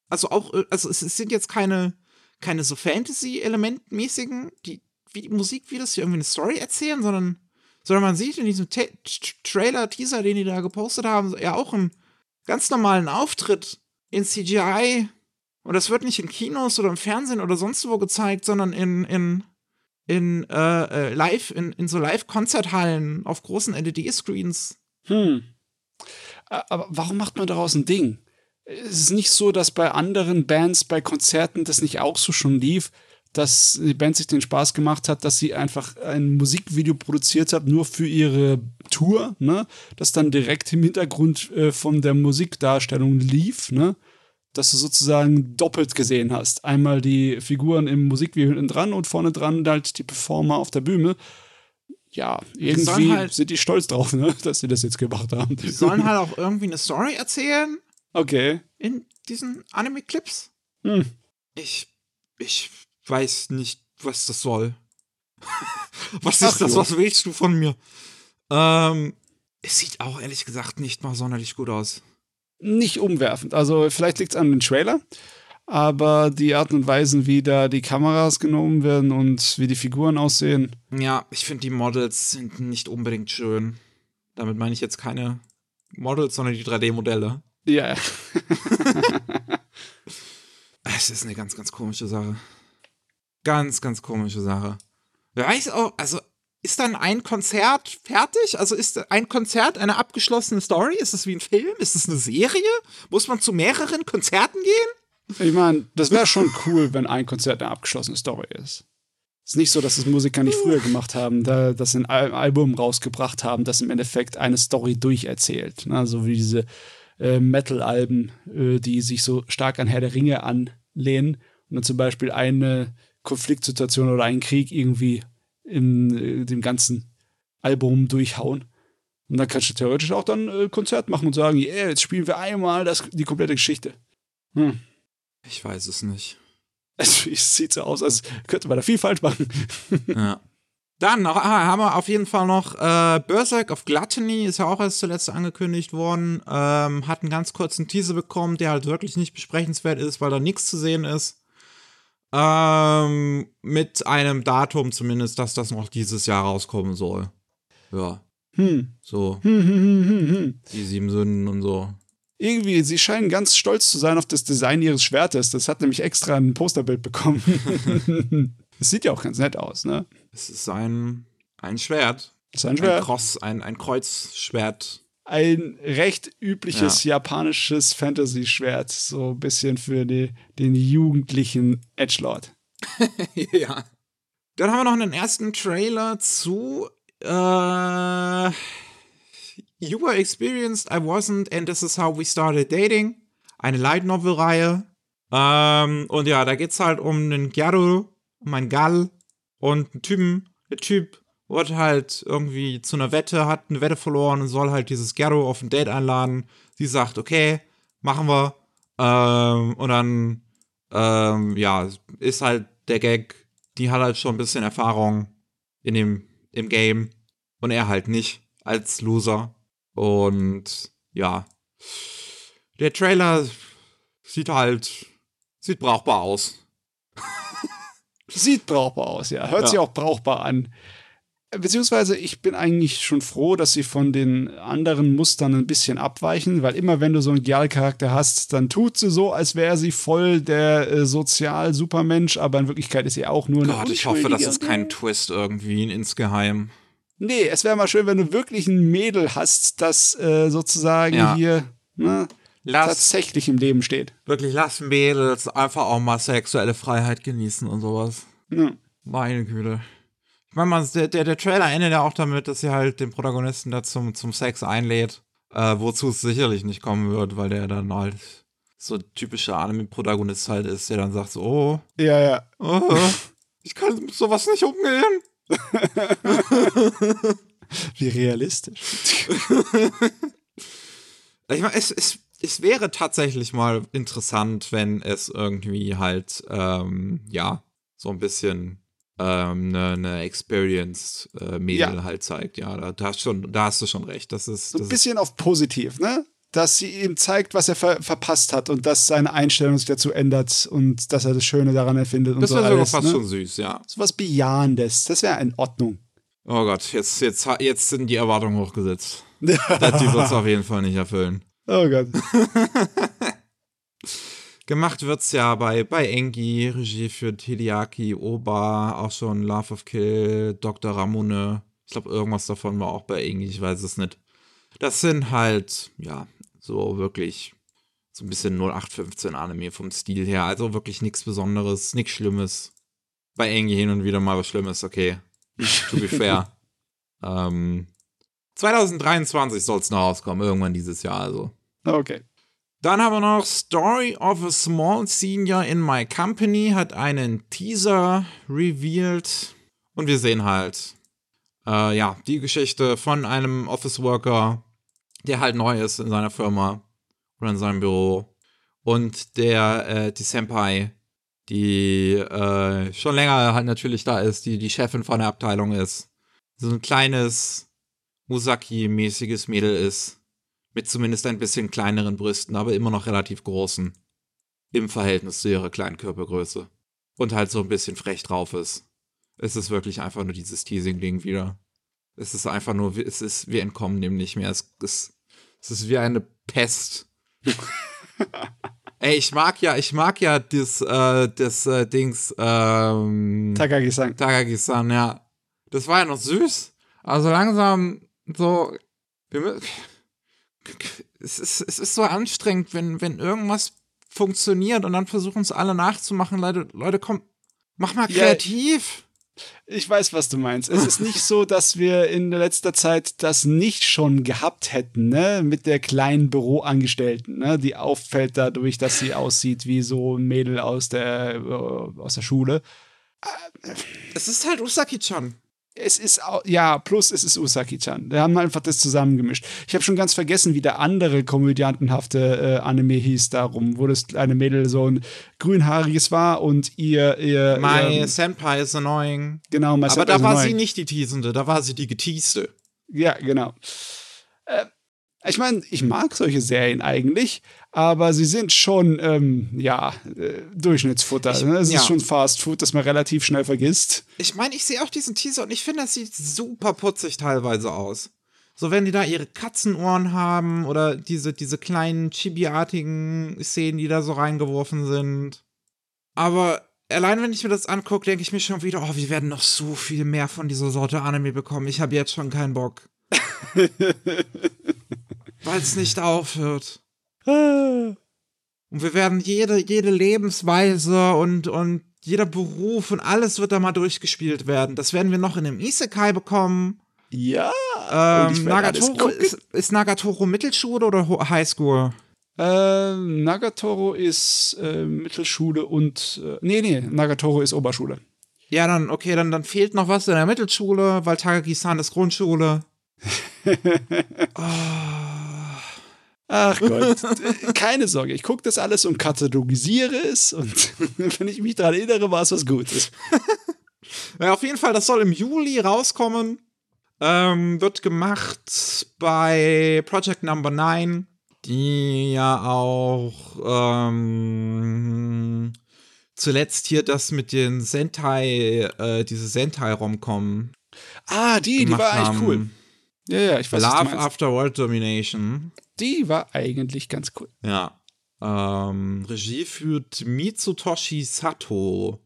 also auch, also es, sind jetzt keine, keine so Fantasy-Elementmäßigen, die, wie die Musikvideos hier irgendwie eine Story erzählen, sondern, sondern man sieht in diesem Trailer, Teaser, den die da gepostet haben, ja auch einen ganz normalen Auftritt in CGI. Und das wird nicht in Kinos oder im Fernsehen oder sonst wo gezeigt, sondern in, in, in äh, äh live, in, in so Live-Konzerthallen auf großen LED-Screens. Hm. Aber warum macht man daraus ein Ding? Es ist nicht so, dass bei anderen Bands, bei Konzerten das nicht auch so schon lief, dass die Band sich den Spaß gemacht hat, dass sie einfach ein Musikvideo produziert hat, nur für ihre Tour, ne? Das dann direkt im Hintergrund äh, von der Musikdarstellung lief, ne? Dass du sozusagen doppelt gesehen hast. Einmal die Figuren im Musikvideo hinten dran und vorne dran halt die Performer auf der Bühne. Ja, irgendwie halt, sind die stolz drauf, ne? dass sie das jetzt gemacht haben. Die sollen halt auch irgendwie eine Story erzählen. Okay. In diesen Anime-Clips. Hm. Ich, ich weiß nicht, was das soll. <laughs> was ist Ach, das? Jo. Was willst du von mir? Ähm, es sieht auch ehrlich gesagt nicht mal sonderlich gut aus. Nicht umwerfend. Also vielleicht liegt es an dem Trailer, aber die Art und Weise, wie da die Kameras genommen werden und wie die Figuren aussehen. Ja, ich finde die Models sind nicht unbedingt schön. Damit meine ich jetzt keine Models, sondern die 3D-Modelle. Ja. <laughs> es ist eine ganz, ganz komische Sache. Ganz, ganz komische Sache. Wer weiß auch, also ist dann ein Konzert fertig? Also ist ein Konzert eine abgeschlossene Story? Ist es wie ein Film? Ist es eine Serie? Muss man zu mehreren Konzerten gehen? Ich meine, das wäre schon cool, wenn ein Konzert eine abgeschlossene Story ist. Es ist nicht so, dass es Musiker nicht früher gemacht haben, da das ein Album rausgebracht haben, das im Endeffekt eine Story durcherzählt. Ne? So wie diese äh, Metal-Alben, äh, die sich so stark an Herr der Ringe anlehnen und dann zum Beispiel eine Konfliktsituation oder einen Krieg irgendwie in äh, dem ganzen Album durchhauen. Und dann kannst du theoretisch auch dann äh, Konzert machen und sagen, yeah, jetzt spielen wir einmal das, die komplette Geschichte. Hm. Ich weiß es nicht. Es, <laughs> es, sieht so aus, als könnte man da viel falsch machen. <laughs> ja. Dann noch, ah, haben wir auf jeden Fall noch äh, Berserk of Gluttony, ist ja auch erst zuletzt angekündigt worden. Ähm, hat einen ganz kurzen Teaser bekommen, der halt wirklich nicht besprechenswert ist, weil da nichts zu sehen ist. Ähm, mit einem Datum zumindest, dass das noch dieses Jahr rauskommen soll. Ja. Hm. So. Hm, hm, hm, die sieben Sünden und so. Irgendwie, sie scheinen ganz stolz zu sein auf das Design ihres Schwertes. Das hat nämlich extra ein Posterbild bekommen. <laughs> Es sieht ja auch ganz nett aus, ne? Es ist ein, ein Schwert. Es ist ein Schwert. Ein Cross, ein, ein Kreuzschwert ein recht übliches ja. japanisches Fantasy-Schwert, so ein bisschen für die, den jugendlichen Edgelord. <laughs> ja. Dann haben wir noch einen ersten Trailer zu äh, You were experienced, I wasn't, and this is how we started dating. Eine Light Novel-Reihe. Ähm, und ja, da geht's halt um einen Gyaru, um einen Gall und einen Typen. Der Typ wurde halt irgendwie zu einer Wette, hat eine Wette verloren und soll halt dieses Gero auf ein Date einladen. Sie sagt, okay, machen wir. Ähm, und dann, ähm, ja, ist halt der Gag, die hat halt schon ein bisschen Erfahrung in dem, im Game und er halt nicht als Loser. Und ja, der Trailer sieht halt, sieht brauchbar aus. sieht brauchbar aus, ja. Hört ja. sich auch brauchbar an. Beziehungsweise ich bin eigentlich schon froh, dass sie von den anderen Mustern ein bisschen abweichen, weil immer wenn du so einen Gial-Charakter hast, dann tut sie so, als wäre sie voll der äh, Sozial-Supermensch, aber in Wirklichkeit ist sie auch nur eine Gott, ich hoffe, das ist kein Twist irgendwie insgeheim. Nee, es wäre mal schön, wenn du wirklich ein Mädel hast, das äh, sozusagen ja. hier ne, tatsächlich im Leben steht. Wirklich, lass Mädels einfach auch mal sexuelle Freiheit genießen und sowas. Ja. Meine Güte meine, der, der, der Trailer endet ja auch damit, dass sie halt den Protagonisten da zum, zum Sex einlädt. Äh, wozu es sicherlich nicht kommen wird, weil der dann halt so typischer Anime-Protagonist halt ist, der dann sagt so, oh. Ja, ja. Oh, ich kann mit sowas nicht umgehen. <laughs> Wie realistisch. <laughs> ich meine, es, es, es wäre tatsächlich mal interessant, wenn es irgendwie halt, ähm, ja, so ein bisschen ähm, eine, eine Experienced äh, Ja. halt zeigt. Ja, da, da, hast schon, da hast du schon recht. Das ist, So das ein bisschen auf positiv, ne? Dass sie ihm zeigt, was er ver verpasst hat und dass seine Einstellung sich dazu ändert und dass er das Schöne daran erfindet und das so wäre sogar fast ne? schon süß, ja. So was Bejahendes. Das wäre in Ordnung. Oh Gott, jetzt, jetzt, jetzt sind die Erwartungen hochgesetzt. <laughs> Das die wird es auf jeden Fall nicht erfüllen. Oh Gott. <laughs> Gemacht wird's ja bei, bei Engi, Regie für Hideaki Oba, auch schon Love of Kill, Dr. Ramone. Ich glaube, irgendwas davon war auch bei Engi, ich weiß es nicht. Das sind halt, ja, so wirklich so ein bisschen 0815 Anime vom Stil her. Also wirklich nichts Besonderes, nichts Schlimmes. Bei Engi hin und wieder mal was Schlimmes, okay. To be fair. <laughs> ähm, 2023 soll es noch rauskommen, irgendwann dieses Jahr also. Okay. Dann haben wir noch Story of a Small Senior in My Company, hat einen Teaser revealed. Und wir sehen halt, äh, ja, die Geschichte von einem Office Worker, der halt neu ist in seiner Firma oder in seinem Büro. Und der, äh, die Senpai, die äh, schon länger halt natürlich da ist, die die Chefin von der Abteilung ist. So ein kleines Musaki-mäßiges Mädel ist mit zumindest ein bisschen kleineren Brüsten, aber immer noch relativ großen. Im Verhältnis zu ihrer kleinen Körpergröße. Und halt so ein bisschen frech drauf ist. Es ist wirklich einfach nur dieses Teasing-Ding wieder. Es ist einfach nur, es ist, wir entkommen dem nicht mehr. Es ist, es ist wie eine Pest. <laughs> Ey, ich mag ja, ich mag ja das, äh, das äh, Dings, ähm, Takagi-san. Takagi-san, ja. Das war ja noch süß. Also langsam so. Wir, mü- es, ist, es ist so anstrengend, wenn, wenn irgendwas funktioniert und dann versuchen es alle nachzumachen. Leute, Leute, komm, mach mal Ja. kreativ. Ich weiß, was du meinst. Es ist nicht so, dass wir in letzter Zeit das nicht schon gehabt hätten, ne? Mit der kleinen Büroangestellten, ne? Die auffällt dadurch, dass sie aussieht wie so ein Mädel aus der, äh, aus der Schule. Es ist halt Usaki-chan. Es ist ja, plus es ist Usaki-chan. Wir haben einfach das zusammengemischt. Ich habe schon ganz vergessen, wie der andere komödiantenhafte äh, Anime hieß darum, wo das kleine Mädel so ein grünhaariges war und ihr ihr, My ihr Senpai is annoying. genau, My Aber Senpai da war annoying. sie nicht die Teasende, da war sie die Geteaste. Ja, genau. Äh, ich meine, ich mag solche Serien eigentlich, aber sie sind schon, ähm, ja, äh, Durchschnittsfutter. Ich- ne? Es ja. ist schon Fast Food, das man relativ schnell vergisst. Ich meine, ich sehe auch diesen Teaser und ich finde, das sieht super putzig teilweise aus. So, wenn die da ihre Katzenohren haben oder diese, diese kleinen Chibi-artigen Szenen, die da so reingeworfen sind. Aber allein wenn ich mir das angucke, denke ich mir schon wieder, oh, wir werden noch so viel mehr von dieser Sorte Anime bekommen. Ich habe jetzt schon keinen Bock. <laughs> Weil es nicht aufhört. Und wir werden jede, jede Lebensweise und, und jeder Beruf und alles wird da mal durchgespielt werden. Das werden wir noch in einem Isekai bekommen. Ja. Ähm, Nagatoro, ist, ist Nagatoro Mittelschule oder Ho- Highschool? Äh, Nagatoro ist äh, Mittelschule und. Äh, nee, nee, Nagatoro ist Oberschule. Ja, dann, okay, dann, dann fehlt noch was in der Mittelschule, weil Takagi-san ist Grundschule. <laughs> Ach Gott, <laughs> keine Sorge, ich gucke das alles und katalogisiere es und <laughs> wenn ich mich daran erinnere, war es was Gutes. <laughs> Ja, auf jeden Fall, das soll im Juli rauskommen. Ähm, wird gemacht bei Project Number 9, die ja auch ähm, zuletzt hier das mit den Sentai, äh, diese Sentai-Romcom Ah, die, die war eigentlich haben. cool. Ja, ja, ich weiß, Love. After World Domination. Die war eigentlich ganz cool. Ja. Ähm, Regie führt Mitsutoshi Sato.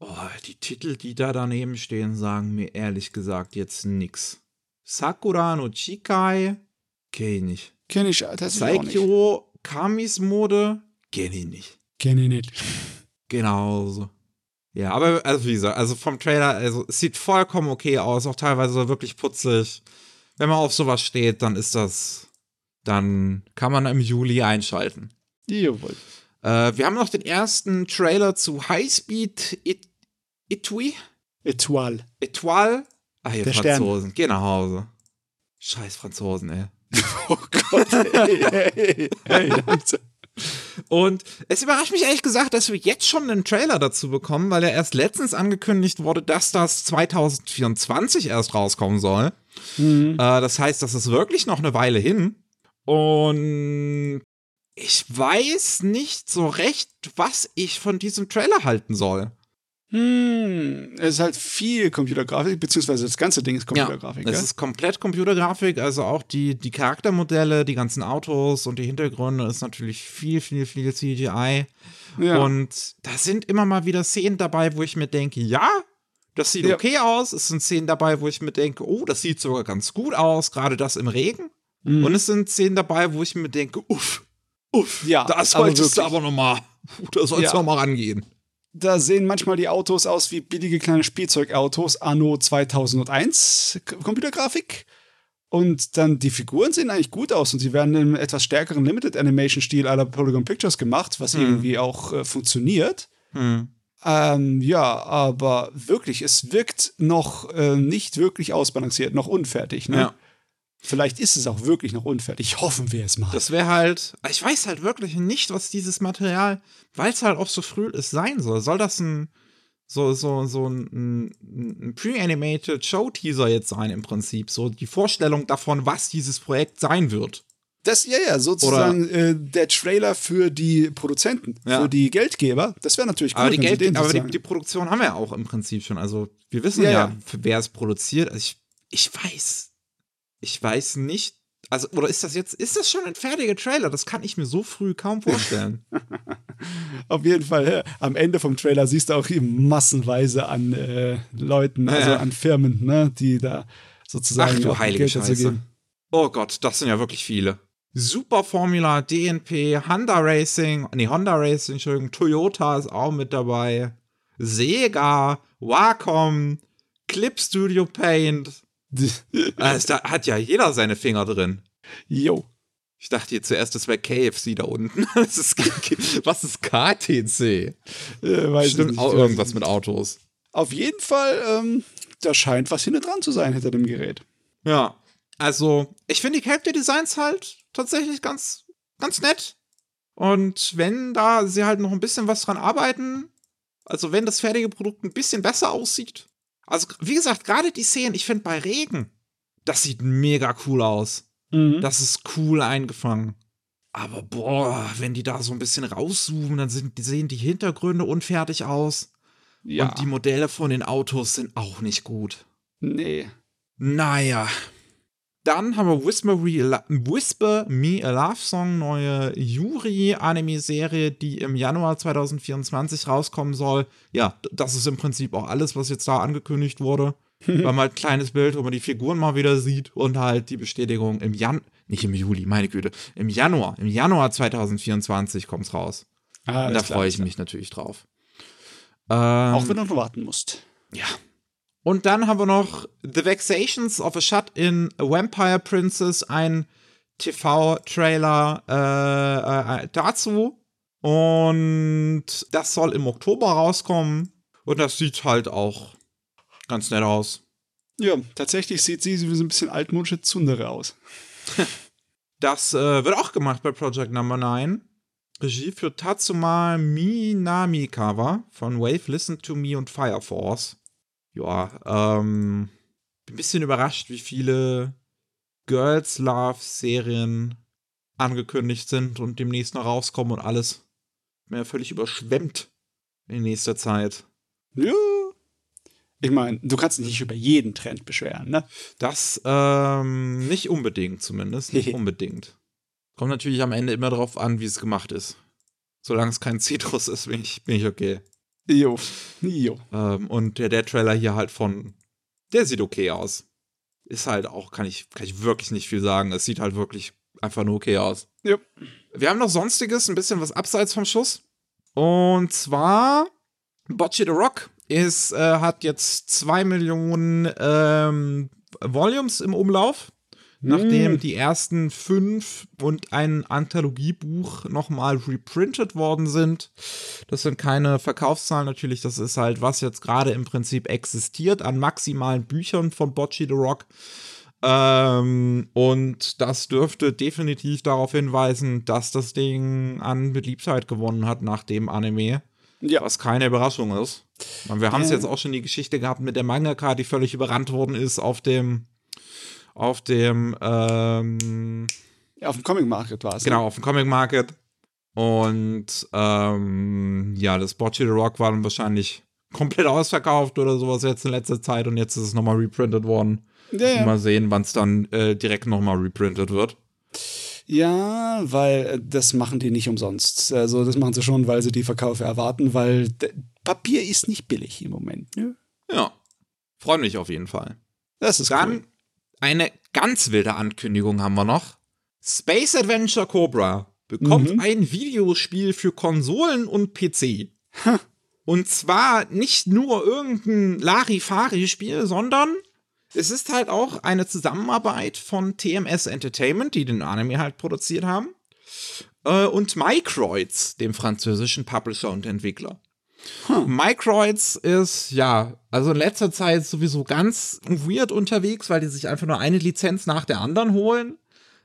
Oh, die Titel, die da daneben stehen, sagen mir ehrlich gesagt jetzt nix. Sakura no Chikai? Kenn ich nicht. Kenn ich nicht. Saikyo Kamis Mode? Kenn ich nicht. Kenn ich nicht. Genauso. Ja, aber also wie gesagt, also vom Trailer, also es sieht vollkommen okay aus, auch teilweise wirklich putzig. Wenn man auf sowas steht, dann ist das, dann kann man im Juli einschalten. Jawohl. Äh, wir haben noch den ersten Trailer zu Highspeed It Etui? Etoile. Etoile? Ah, hier Der Stern. Franzosen. Geh nach Hause. Scheiß Franzosen, ey. <laughs> Oh Gott, hey, hey, <laughs> hey. Und es überrascht mich ehrlich gesagt, dass wir jetzt schon einen Trailer dazu bekommen, weil ja erst letztens angekündigt wurde, dass das 2024 erst rauskommen soll. Mhm. Äh, das heißt, das ist wirklich noch eine Weile hin. Und ich weiß nicht so recht, was ich von diesem Trailer halten soll. Hm, es ist halt viel Computergrafik, beziehungsweise das ganze Ding ist Computergrafik. Ja, es ist komplett Computergrafik, also auch die, die Charaktermodelle, die ganzen Autos und die Hintergründe ist natürlich viel, viel, viel CGI. Ja. Und da sind immer mal wieder Szenen dabei, wo ich mir denke, ja, das sieht ja. okay aus. Es sind Szenen dabei, wo ich mir denke, oh, das sieht sogar ganz gut aus, gerade das im Regen. Mhm. Und es sind Szenen dabei, wo ich mir denke, uff, uff, ja, das solltest du aber nochmal, da sollst ja. du nochmal rangehen da sehen manchmal die Autos aus wie billige kleine Spielzeugautos anno 2001 Computergrafik. Und dann die Figuren sehen eigentlich gut aus und sie werden im etwas stärkeren Limited Animation Stil aller Polygon Pictures gemacht, was hm. irgendwie auch äh, funktioniert. Hm. Ähm, ja, aber wirklich, es wirkt noch äh, nicht wirklich ausbalanciert, noch unfertig. Ne? Ja. Vielleicht ist es auch wirklich noch unfertig. Hoffen wir es mal. Das wäre halt, ich weiß halt wirklich nicht, was dieses Material, weil es halt auch so früh ist, sein soll. Soll das ein, so, so, so ein, ein pre-animated Show-Teaser jetzt sein im Prinzip? So die Vorstellung davon, was dieses Projekt sein wird. Das, ja, ja, sozusagen äh, der Trailer für die Produzenten, ja. für die Geldgeber. Das wäre natürlich cool. Aber, die, Geld, aber die, die, Produktion haben wir auch im Prinzip schon. Also wir wissen ja, ja, ja. wer es produziert. Also ich, ich weiß ich weiß nicht, also, oder ist das jetzt, ist das schon ein fertiger Trailer? Das kann ich mir so früh kaum vorstellen. <laughs> Auf jeden Fall, ja. am Ende vom Trailer siehst du auch massenweise an äh, Leuten, also ja. an Firmen, ne, die da sozusagen Ach, du heilige Geld Scheiße. geben. Oh Gott, das sind ja wirklich viele. Super Formula, DNP, Honda Racing, nee, Honda Racing, Entschuldigung, Toyota ist auch mit dabei, Sega, Wacom, Clip Studio Paint, <laughs> also, da hat ja jeder seine Finger drin. Jo. Ich dachte jetzt zuerst, das wäre KFC da unten. <laughs> Ist, was ist KTC? Äh, Stimmt auch irgendwas mit Autos. Auf jeden Fall, ähm, da scheint was hinten dran zu sein hinter dem Gerät. Ja, also ich finde die Character Designs halt tatsächlich ganz, ganz nett. Und wenn da sie halt noch ein bisschen was dran arbeiten, also wenn das fertige Produkt ein bisschen besser aussieht, also, wie gesagt, gerade die Szenen, ich finde bei Regen, das sieht mega cool aus. Mhm. Das ist cool eingefangen. Aber boah, wenn die da so ein bisschen rauszoomen, dann sind, sehen die Hintergründe unfertig aus. Ja. Und die Modelle von den Autos sind auch nicht gut. Nee. Naja. Dann haben wir Whisper, Whisper Me a Love Song, neue Yuri-Anime-Serie, die im Januar 2024 rauskommen soll. Ja, das ist im Prinzip auch alles, was jetzt da angekündigt wurde. <laughs> Wir haben halt ein kleines Bild, wo man die Figuren mal wieder sieht und halt die Bestätigung im Jan, nicht im Juli, meine Güte, im Januar, im Januar 2024 kommt es raus. Ah, und da freue ich mich natürlich drauf. Ähm, auch wenn du noch warten musst. Ja, und dann haben wir noch The Vexations of a Shut-in Vampire Princess, ein TV-Trailer äh, äh, dazu. Und das soll im Oktober rauskommen. Und das sieht halt auch ganz nett aus. Ja, tatsächlich sieht sie wie so ein bisschen altmodische Zundere aus. <laughs> das äh, wird auch gemacht bei Project Number 9. Regie für Tatsuma Minamikawa von Wave Listen to Me und Fire Force ja, ähm, bin ein bisschen überrascht, wie viele Girls Love Serien angekündigt sind und demnächst noch rauskommen und alles. Mehr völlig überschwemmt in nächster Zeit. Ja. Ich meine, du kannst dich nicht über jeden Trend beschweren, ne? Das ähm, nicht unbedingt zumindest. Nicht <laughs> unbedingt. Kommt natürlich am Ende immer darauf an, wie es gemacht ist. Solange es kein Zitrus ist, bin ich, bin ich okay. Jo. Jo. Ähm, und der, der Trailer hier halt von, der sieht okay aus. Ist halt auch, kann ich, kann ich wirklich nicht viel sagen. Es sieht halt wirklich einfach nur okay aus. Ja. Wir haben noch Sonstiges, ein bisschen was abseits vom Schuss. Und zwar Bocce the Rock ist, äh, hat jetzt zwei Millionen ähm, Volumes im Umlauf nachdem mm. die ersten fünf und ein Anthologiebuch nochmal reprintet worden sind. Das sind keine Verkaufszahlen natürlich, das ist halt, was jetzt gerade im Prinzip existiert an maximalen Büchern von Bocce the Rock. Ähm, und das dürfte definitiv darauf hinweisen, dass das Ding an Beliebtheit gewonnen hat nach dem Anime. Ja. Was keine Überraschung ist. Und wir haben es äh. jetzt auch schon die Geschichte gehabt mit der Mangaka, die völlig überrannt worden ist auf dem, auf dem, ähm, ja, auf dem Comic Market war es. Genau, ne? auf dem Comic Market. Und ähm, ja, das Bocce the Rock war dann wahrscheinlich komplett ausverkauft oder sowas jetzt in letzter Zeit und jetzt ist es nochmal reprintet worden. Ja, ja. Mal sehen, wann es dann äh, direkt nochmal reprintet wird. Ja, weil äh, das machen die nicht umsonst. Also das machen sie schon, weil sie die Verkaufe erwarten, weil Papier ist nicht billig im Moment. Ne? Ja, freue mich auf jeden Fall. Das ist Dann cool. Eine ganz wilde Ankündigung haben wir noch. Space Adventure Cobra bekommt mhm. ein Videospiel für Konsolen und PC. Und zwar nicht nur irgendein Larifari-Spiel, sondern es ist halt auch eine Zusammenarbeit von TMS Entertainment, die den Anime halt produziert haben, äh, und Microids, dem französischen Publisher und Entwickler. Hm. Microids ist, ja, also in letzter Zeit sowieso ganz weird unterwegs, weil die sich einfach nur eine Lizenz nach der anderen holen.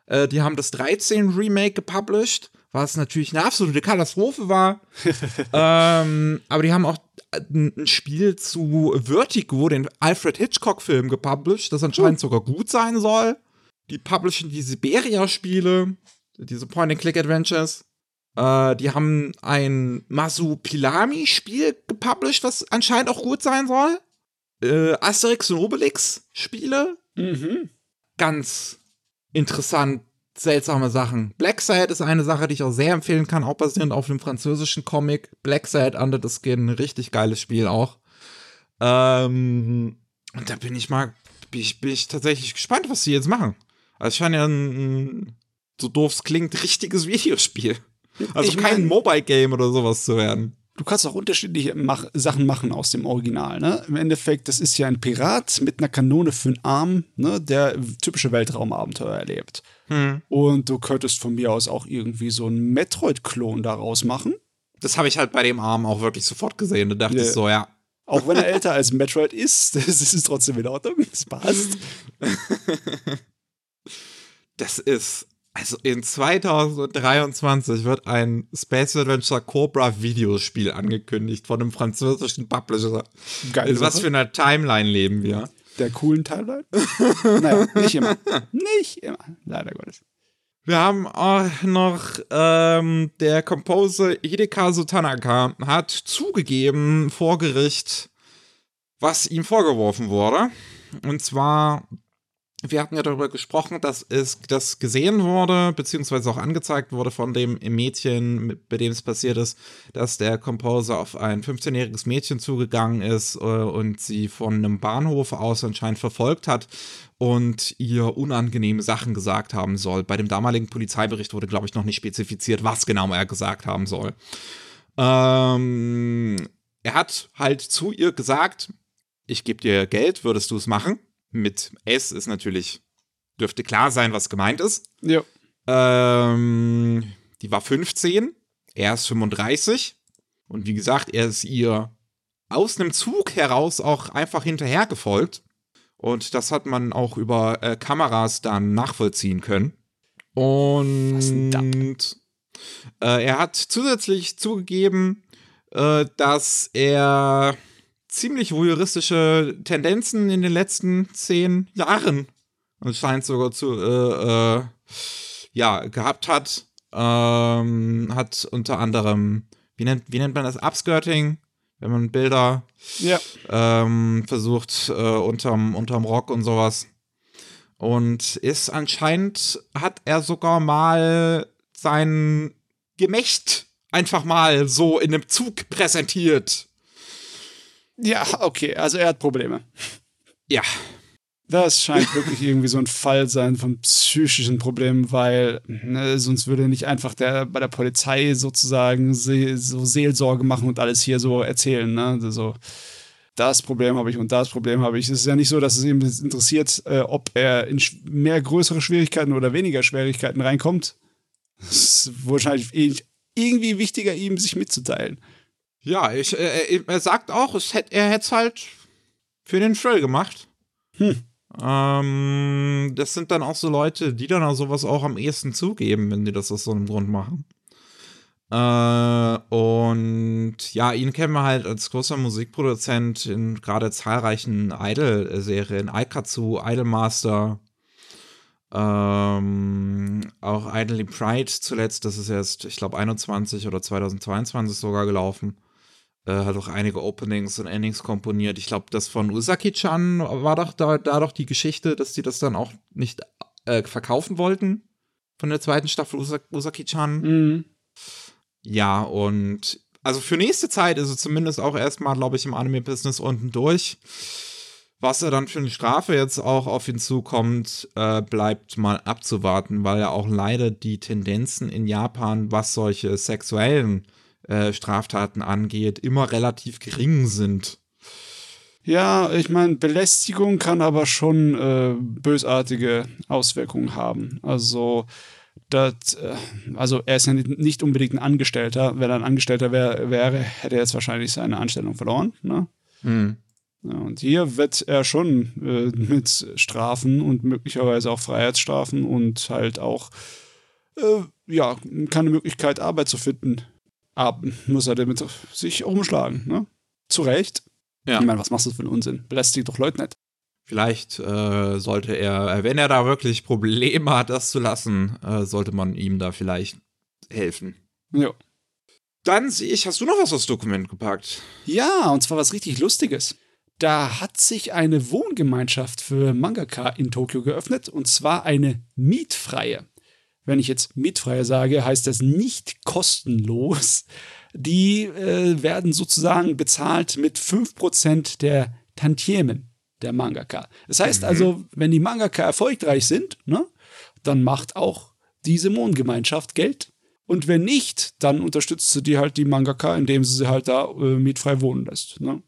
Äh, die haben das 13 Remake gepublished was natürlich eine absolute Katastrophe war. <laughs> ähm, aber die haben auch ein Spiel zu Vertigo, den Alfred Hitchcock-Film, gepublished, das anscheinend uh. sogar gut sein soll. Die publishen die Siberia-Spiele, diese Point-and-Click-Adventures. Äh, die haben ein Masupilami-Spiel gepublished, was anscheinend auch gut sein soll. Äh, Asterix und Obelix-Spiele. Mhm. Ganz interessant seltsame Sachen. Black Side ist eine Sache, die ich auch sehr empfehlen kann, auch basierend auf dem französischen Comic. Black Side Under the Skin, ein richtig geiles Spiel auch. Ähm, und da bin ich mal, bin ich, bin ich tatsächlich gespannt, was sie jetzt machen. Also es scheint ja ein, so doof es klingt, richtiges <laughs> Videospiel. Also ich kein Mobile Game oder sowas zu werden du kannst auch unterschiedliche mach Sachen machen aus dem Original. Ne? Im Endeffekt, das ist ja ein Pirat mit einer Kanone für einen Arm, ne? der typische Weltraumabenteuer erlebt. Hm. Und du könntest von mir aus auch irgendwie so einen Metroid-Klon daraus machen. Das habe ich halt bei dem Arm auch wirklich sofort gesehen. Da dachte yeah. ich so, ja. Auch wenn er <laughs> älter als Metroid ist, <laughs> das ist trotzdem in Ordnung. Das passt. <laughs> das ist also in 2023 wird ein Space Adventure Cobra Videospiel angekündigt von einem französischen Publisher. Geil. In was für einer Timeline leben wir? Der coolen Timeline? <laughs> naja, nicht immer. Nicht immer, leider Gottes. Wir haben auch noch ähm, der Composer Hidekazu Tanaka hat zugegeben vor Gericht, was ihm vorgeworfen wurde. Und zwar wir hatten ja darüber gesprochen, dass es das gesehen wurde, beziehungsweise auch angezeigt wurde von dem Mädchen, bei dem es passiert ist, dass der Composer auf ein 15-jähriges Mädchen zugegangen ist äh, und sie von einem Bahnhof aus anscheinend verfolgt hat und ihr unangenehme Sachen gesagt haben soll. Bei dem damaligen Polizeibericht wurde, glaube ich, noch nicht spezifiziert, was genau er gesagt haben soll. Ähm, er hat halt zu ihr gesagt, ich gebe dir Geld, würdest du es machen? Mit S ist natürlich, dürfte klar sein, was gemeint ist. Ja. Ähm, die war 15, er ist 35. Und wie gesagt, er ist ihr aus einem Zug heraus auch einfach hinterher gefolgt. Und das hat man auch über äh, Kameras dann nachvollziehen können. Und äh, er hat zusätzlich zugegeben, äh, dass er ziemlich voyeuristische Tendenzen in den letzten zehn Jahren anscheinend sogar zu, äh, äh, ja, gehabt hat. Ähm, hat unter anderem, wie nennt, wie nennt man das, Upskirting, wenn man Bilder ja. ähm, versucht äh, unterm, unterm Rock und sowas. Und ist anscheinend, hat er sogar mal sein Gemächt einfach mal so in einem Zug präsentiert. Ja, okay, also er hat Probleme. Ja. Das scheint wirklich irgendwie so ein Fall sein von psychischen Problemen, weil ne, sonst würde nicht einfach der bei der Polizei sozusagen se so Seelsorge machen und alles hier so erzählen. Ne? Also, das Problem habe ich und das Problem habe ich. Es ist ja nicht so, dass es ihm interessiert, äh, ob er in mehr größere Schwierigkeiten oder weniger Schwierigkeiten reinkommt. Es ist wahrscheinlich irgendwie wichtiger, ihm sich mitzuteilen. Ja, ich, äh, äh, er sagt auch, es hätt, er hätte es halt für den Thrill gemacht. Hm. Ähm, das sind dann auch so Leute, die dann auch sowas auch am ehesten zugeben, wenn die das aus so einem Grund machen. Äh, und ja, ihn kennen wir halt als großer Musikproduzent in gerade zahlreichen Idol-Serien, Aikatsu, Idolmaster, ähm, auch Idly Pride zuletzt, das ist erst, ich glaube, 21 oder 2022 sogar gelaufen. Äh, hat auch einige Openings und Endings komponiert. Ich glaube, das von Usaki-chan war doch da, da doch die Geschichte, dass die das dann auch nicht äh, verkaufen wollten. Von der zweiten Staffel Usaki-chan. Mhm. Ja, und also für nächste Zeit ist es zumindest auch erstmal, glaube ich, im Anime-Business unten durch. Was er dann für eine Strafe jetzt auch auf ihn zukommt, äh, bleibt mal abzuwarten, weil ja auch leider die Tendenzen in Japan, was solche sexuellen äh, Straftaten angeht, immer relativ gering sind. Ja, ich meine, Belästigung kann aber schon äh, bösartige Auswirkungen haben. Also, das, äh, also er ist ja nicht unbedingt ein Angestellter. Wenn er ein Angestellter wär, wäre, hätte er jetzt wahrscheinlich seine Anstellung verloren. Ne? Hm. Ja, und hier wird er schon äh, mit Strafen und möglicherweise auch Freiheitsstrafen und halt auch äh, ja, keine Möglichkeit, Arbeit zu finden, ab, muss er damit sich umschlagen. Ne? Zu Recht. Ja. Ich meine, was machst du für einen Unsinn? Belästigt doch Leute nicht. Vielleicht äh, sollte er, wenn er da wirklich Probleme hat, das zu lassen, äh, sollte man ihm da vielleicht helfen. Ja. Dann sehe ich, hast du noch was aufs Dokument gepackt? Ja, und zwar was richtig Lustiges. Da hat sich eine Wohngemeinschaft für Mangaka in Tokio geöffnet, und zwar eine mietfreie wenn ich jetzt mietfrei sage, heißt das nicht kostenlos. Die äh, werden sozusagen bezahlt mit 5% der Tantiemen der Mangaka. Das heißt mhm. also, wenn die Mangaka erfolgreich sind, ne, dann macht auch diese Mondgemeinschaft Geld. Und wenn nicht, dann unterstützt sie die halt die Mangaka, indem sie sie halt da äh, mietfrei wohnen lässt. Ne?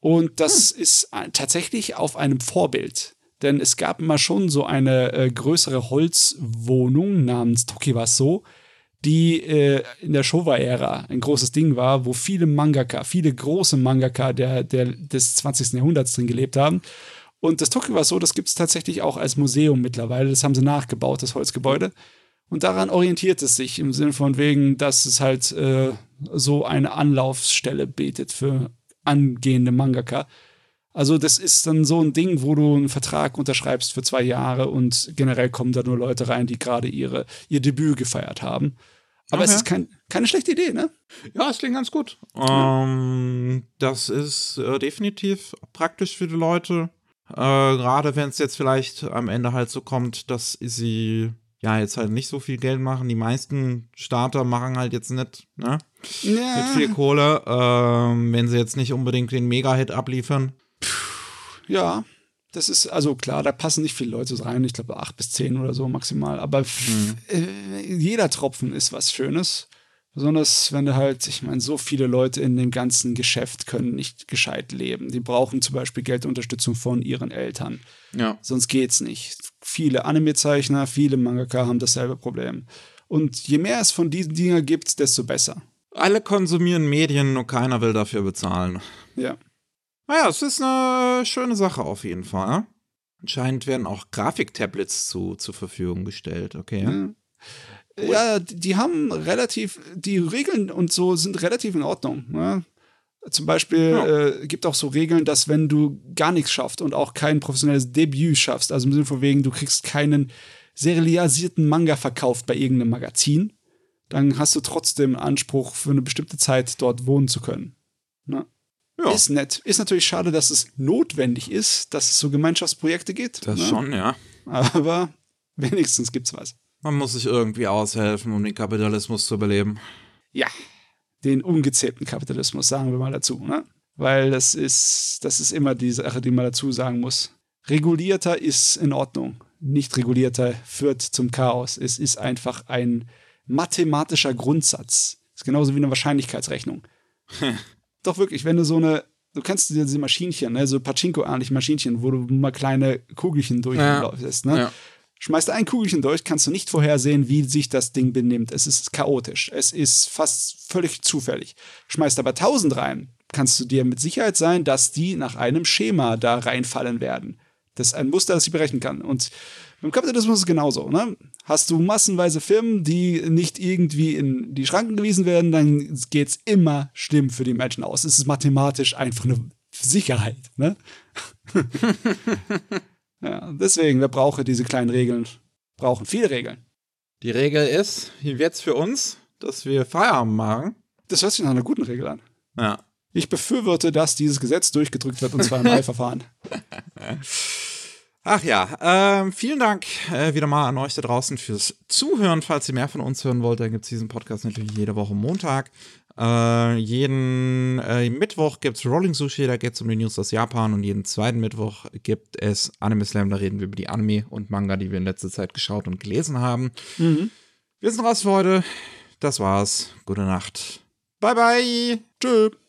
Und das hm. ist äh, tatsächlich auf einem Vorbild denn es gab mal schon so eine äh, größere Holzwohnung namens Tokiwaso, die äh, in der Showa-Ära ein großes Ding war, wo viele Mangaka, viele große Mangaka der, der, des 20. Jahrhunderts drin gelebt haben. Und das Tokiwaso, das gibt es tatsächlich auch als Museum mittlerweile. Das haben sie nachgebaut, das Holzgebäude. Und daran orientiert es sich im Sinne von wegen, dass es halt äh, so eine Anlaufstelle bietet für angehende Mangaka. Also das ist dann so ein Ding, wo du einen Vertrag unterschreibst für zwei Jahre und generell kommen da nur Leute rein, die gerade ihre, ihr Debüt gefeiert haben. Aber okay. es ist kein, keine schlechte Idee, ne? Ja, es klingt ganz gut. Ähm, das ist äh, definitiv praktisch für die Leute. Äh, gerade wenn es jetzt vielleicht am Ende halt so kommt, dass sie ja jetzt halt nicht so viel Geld machen. Die meisten Starter machen halt jetzt nicht, ne? Ja. Mit viel Kohle. Ähm, wenn sie jetzt nicht unbedingt den Mega-Hit abliefern. Ja, das ist, also klar, da passen nicht viele Leute rein. Ich glaube, acht bis zehn oder so maximal. Aber mhm. äh, jeder Tropfen ist was Schönes. Besonders wenn du halt, ich meine, so viele Leute in dem ganzen Geschäft können nicht gescheit leben. Die brauchen zum Beispiel Geldunterstützung von ihren Eltern. Ja. Sonst geht's nicht. Viele Anime-Zeichner, viele Mangaka haben dasselbe Problem. Und je mehr es von diesen Dingen gibt, desto besser. Alle konsumieren Medien, nur keiner will dafür bezahlen. Ja. Naja, es ist eine schöne Sache auf jeden Fall. Anscheinend werden auch Grafiktablets zu, zur Verfügung gestellt, okay. Mhm. Ja, die haben relativ, die Regeln und so sind relativ in Ordnung. Ne? Zum Beispiel ja. äh, gibt auch so Regeln, dass wenn du gar nichts schaffst und auch kein professionelles Debüt schaffst, also im Sinne von wegen, du kriegst keinen serialisierten Manga verkauft bei irgendeinem Magazin, dann hast du trotzdem Anspruch, für eine bestimmte Zeit dort wohnen zu können. Ne? Ja. Ist nett. Ist natürlich schade, dass es notwendig ist, dass es so Gemeinschaftsprojekte gibt. Das ne? schon, ja. Aber <laughs> wenigstens gibt's was. Man muss sich irgendwie aushelfen, um den Kapitalismus zu überleben. Ja, den ungezähmten Kapitalismus, sagen wir mal dazu, ne? Weil das ist, das ist immer die Sache, die man dazu sagen muss. Regulierter ist in Ordnung. Nicht regulierter führt zum Chaos. Es ist einfach ein mathematischer Grundsatz. Das ist genauso wie eine Wahrscheinlichkeitsrechnung. <laughs> doch wirklich, wenn du so eine, du kennst diese Maschinchen, ne, so Pachinko-ähnliche Maschinchen, wo du mal kleine Kugelchen durchläufst, ja. ne? Ja. Schmeißt ein Kugelchen durch, kannst du nicht vorhersehen, wie sich das Ding benimmt. Es ist chaotisch. Es ist fast völlig zufällig. Schmeißt aber tausend rein, kannst du dir mit Sicherheit sein, dass die nach einem Schema da reinfallen werden. Das ist ein Muster, das ich berechnen kann. Und beim Kapitalismus ist es genauso. Ne? Hast du massenweise Firmen, die nicht irgendwie in die Schranken gewiesen werden, dann geht es immer schlimm für die Menschen aus. Es ist mathematisch einfach eine Sicherheit. Ne? <laughs> ja, deswegen, wir brauchen diese kleinen Regeln, brauchen viele Regeln. Die Regel ist, jetzt für uns, dass wir Feierabend machen. Das hört sich nach einer guten Regel an. Ja. Ich befürworte, dass dieses Gesetz durchgedrückt wird und zwar im <laughs> Eilverfahren. <laughs> Ach ja, ähm, vielen Dank äh, wieder mal an euch da draußen fürs Zuhören. Falls ihr mehr von uns hören wollt, dann gibt es diesen Podcast natürlich jede Woche Montag. Äh, jeden äh, Mittwoch gibt es Rolling Sushi, da geht es um die News aus Japan. Und jeden zweiten Mittwoch gibt es Anime Slam, da reden wir über die Anime und Manga, die wir in letzter Zeit geschaut und gelesen haben. Mhm. Wir sind raus für heute. Das war's. Gute Nacht. Bye, bye. Tschüss.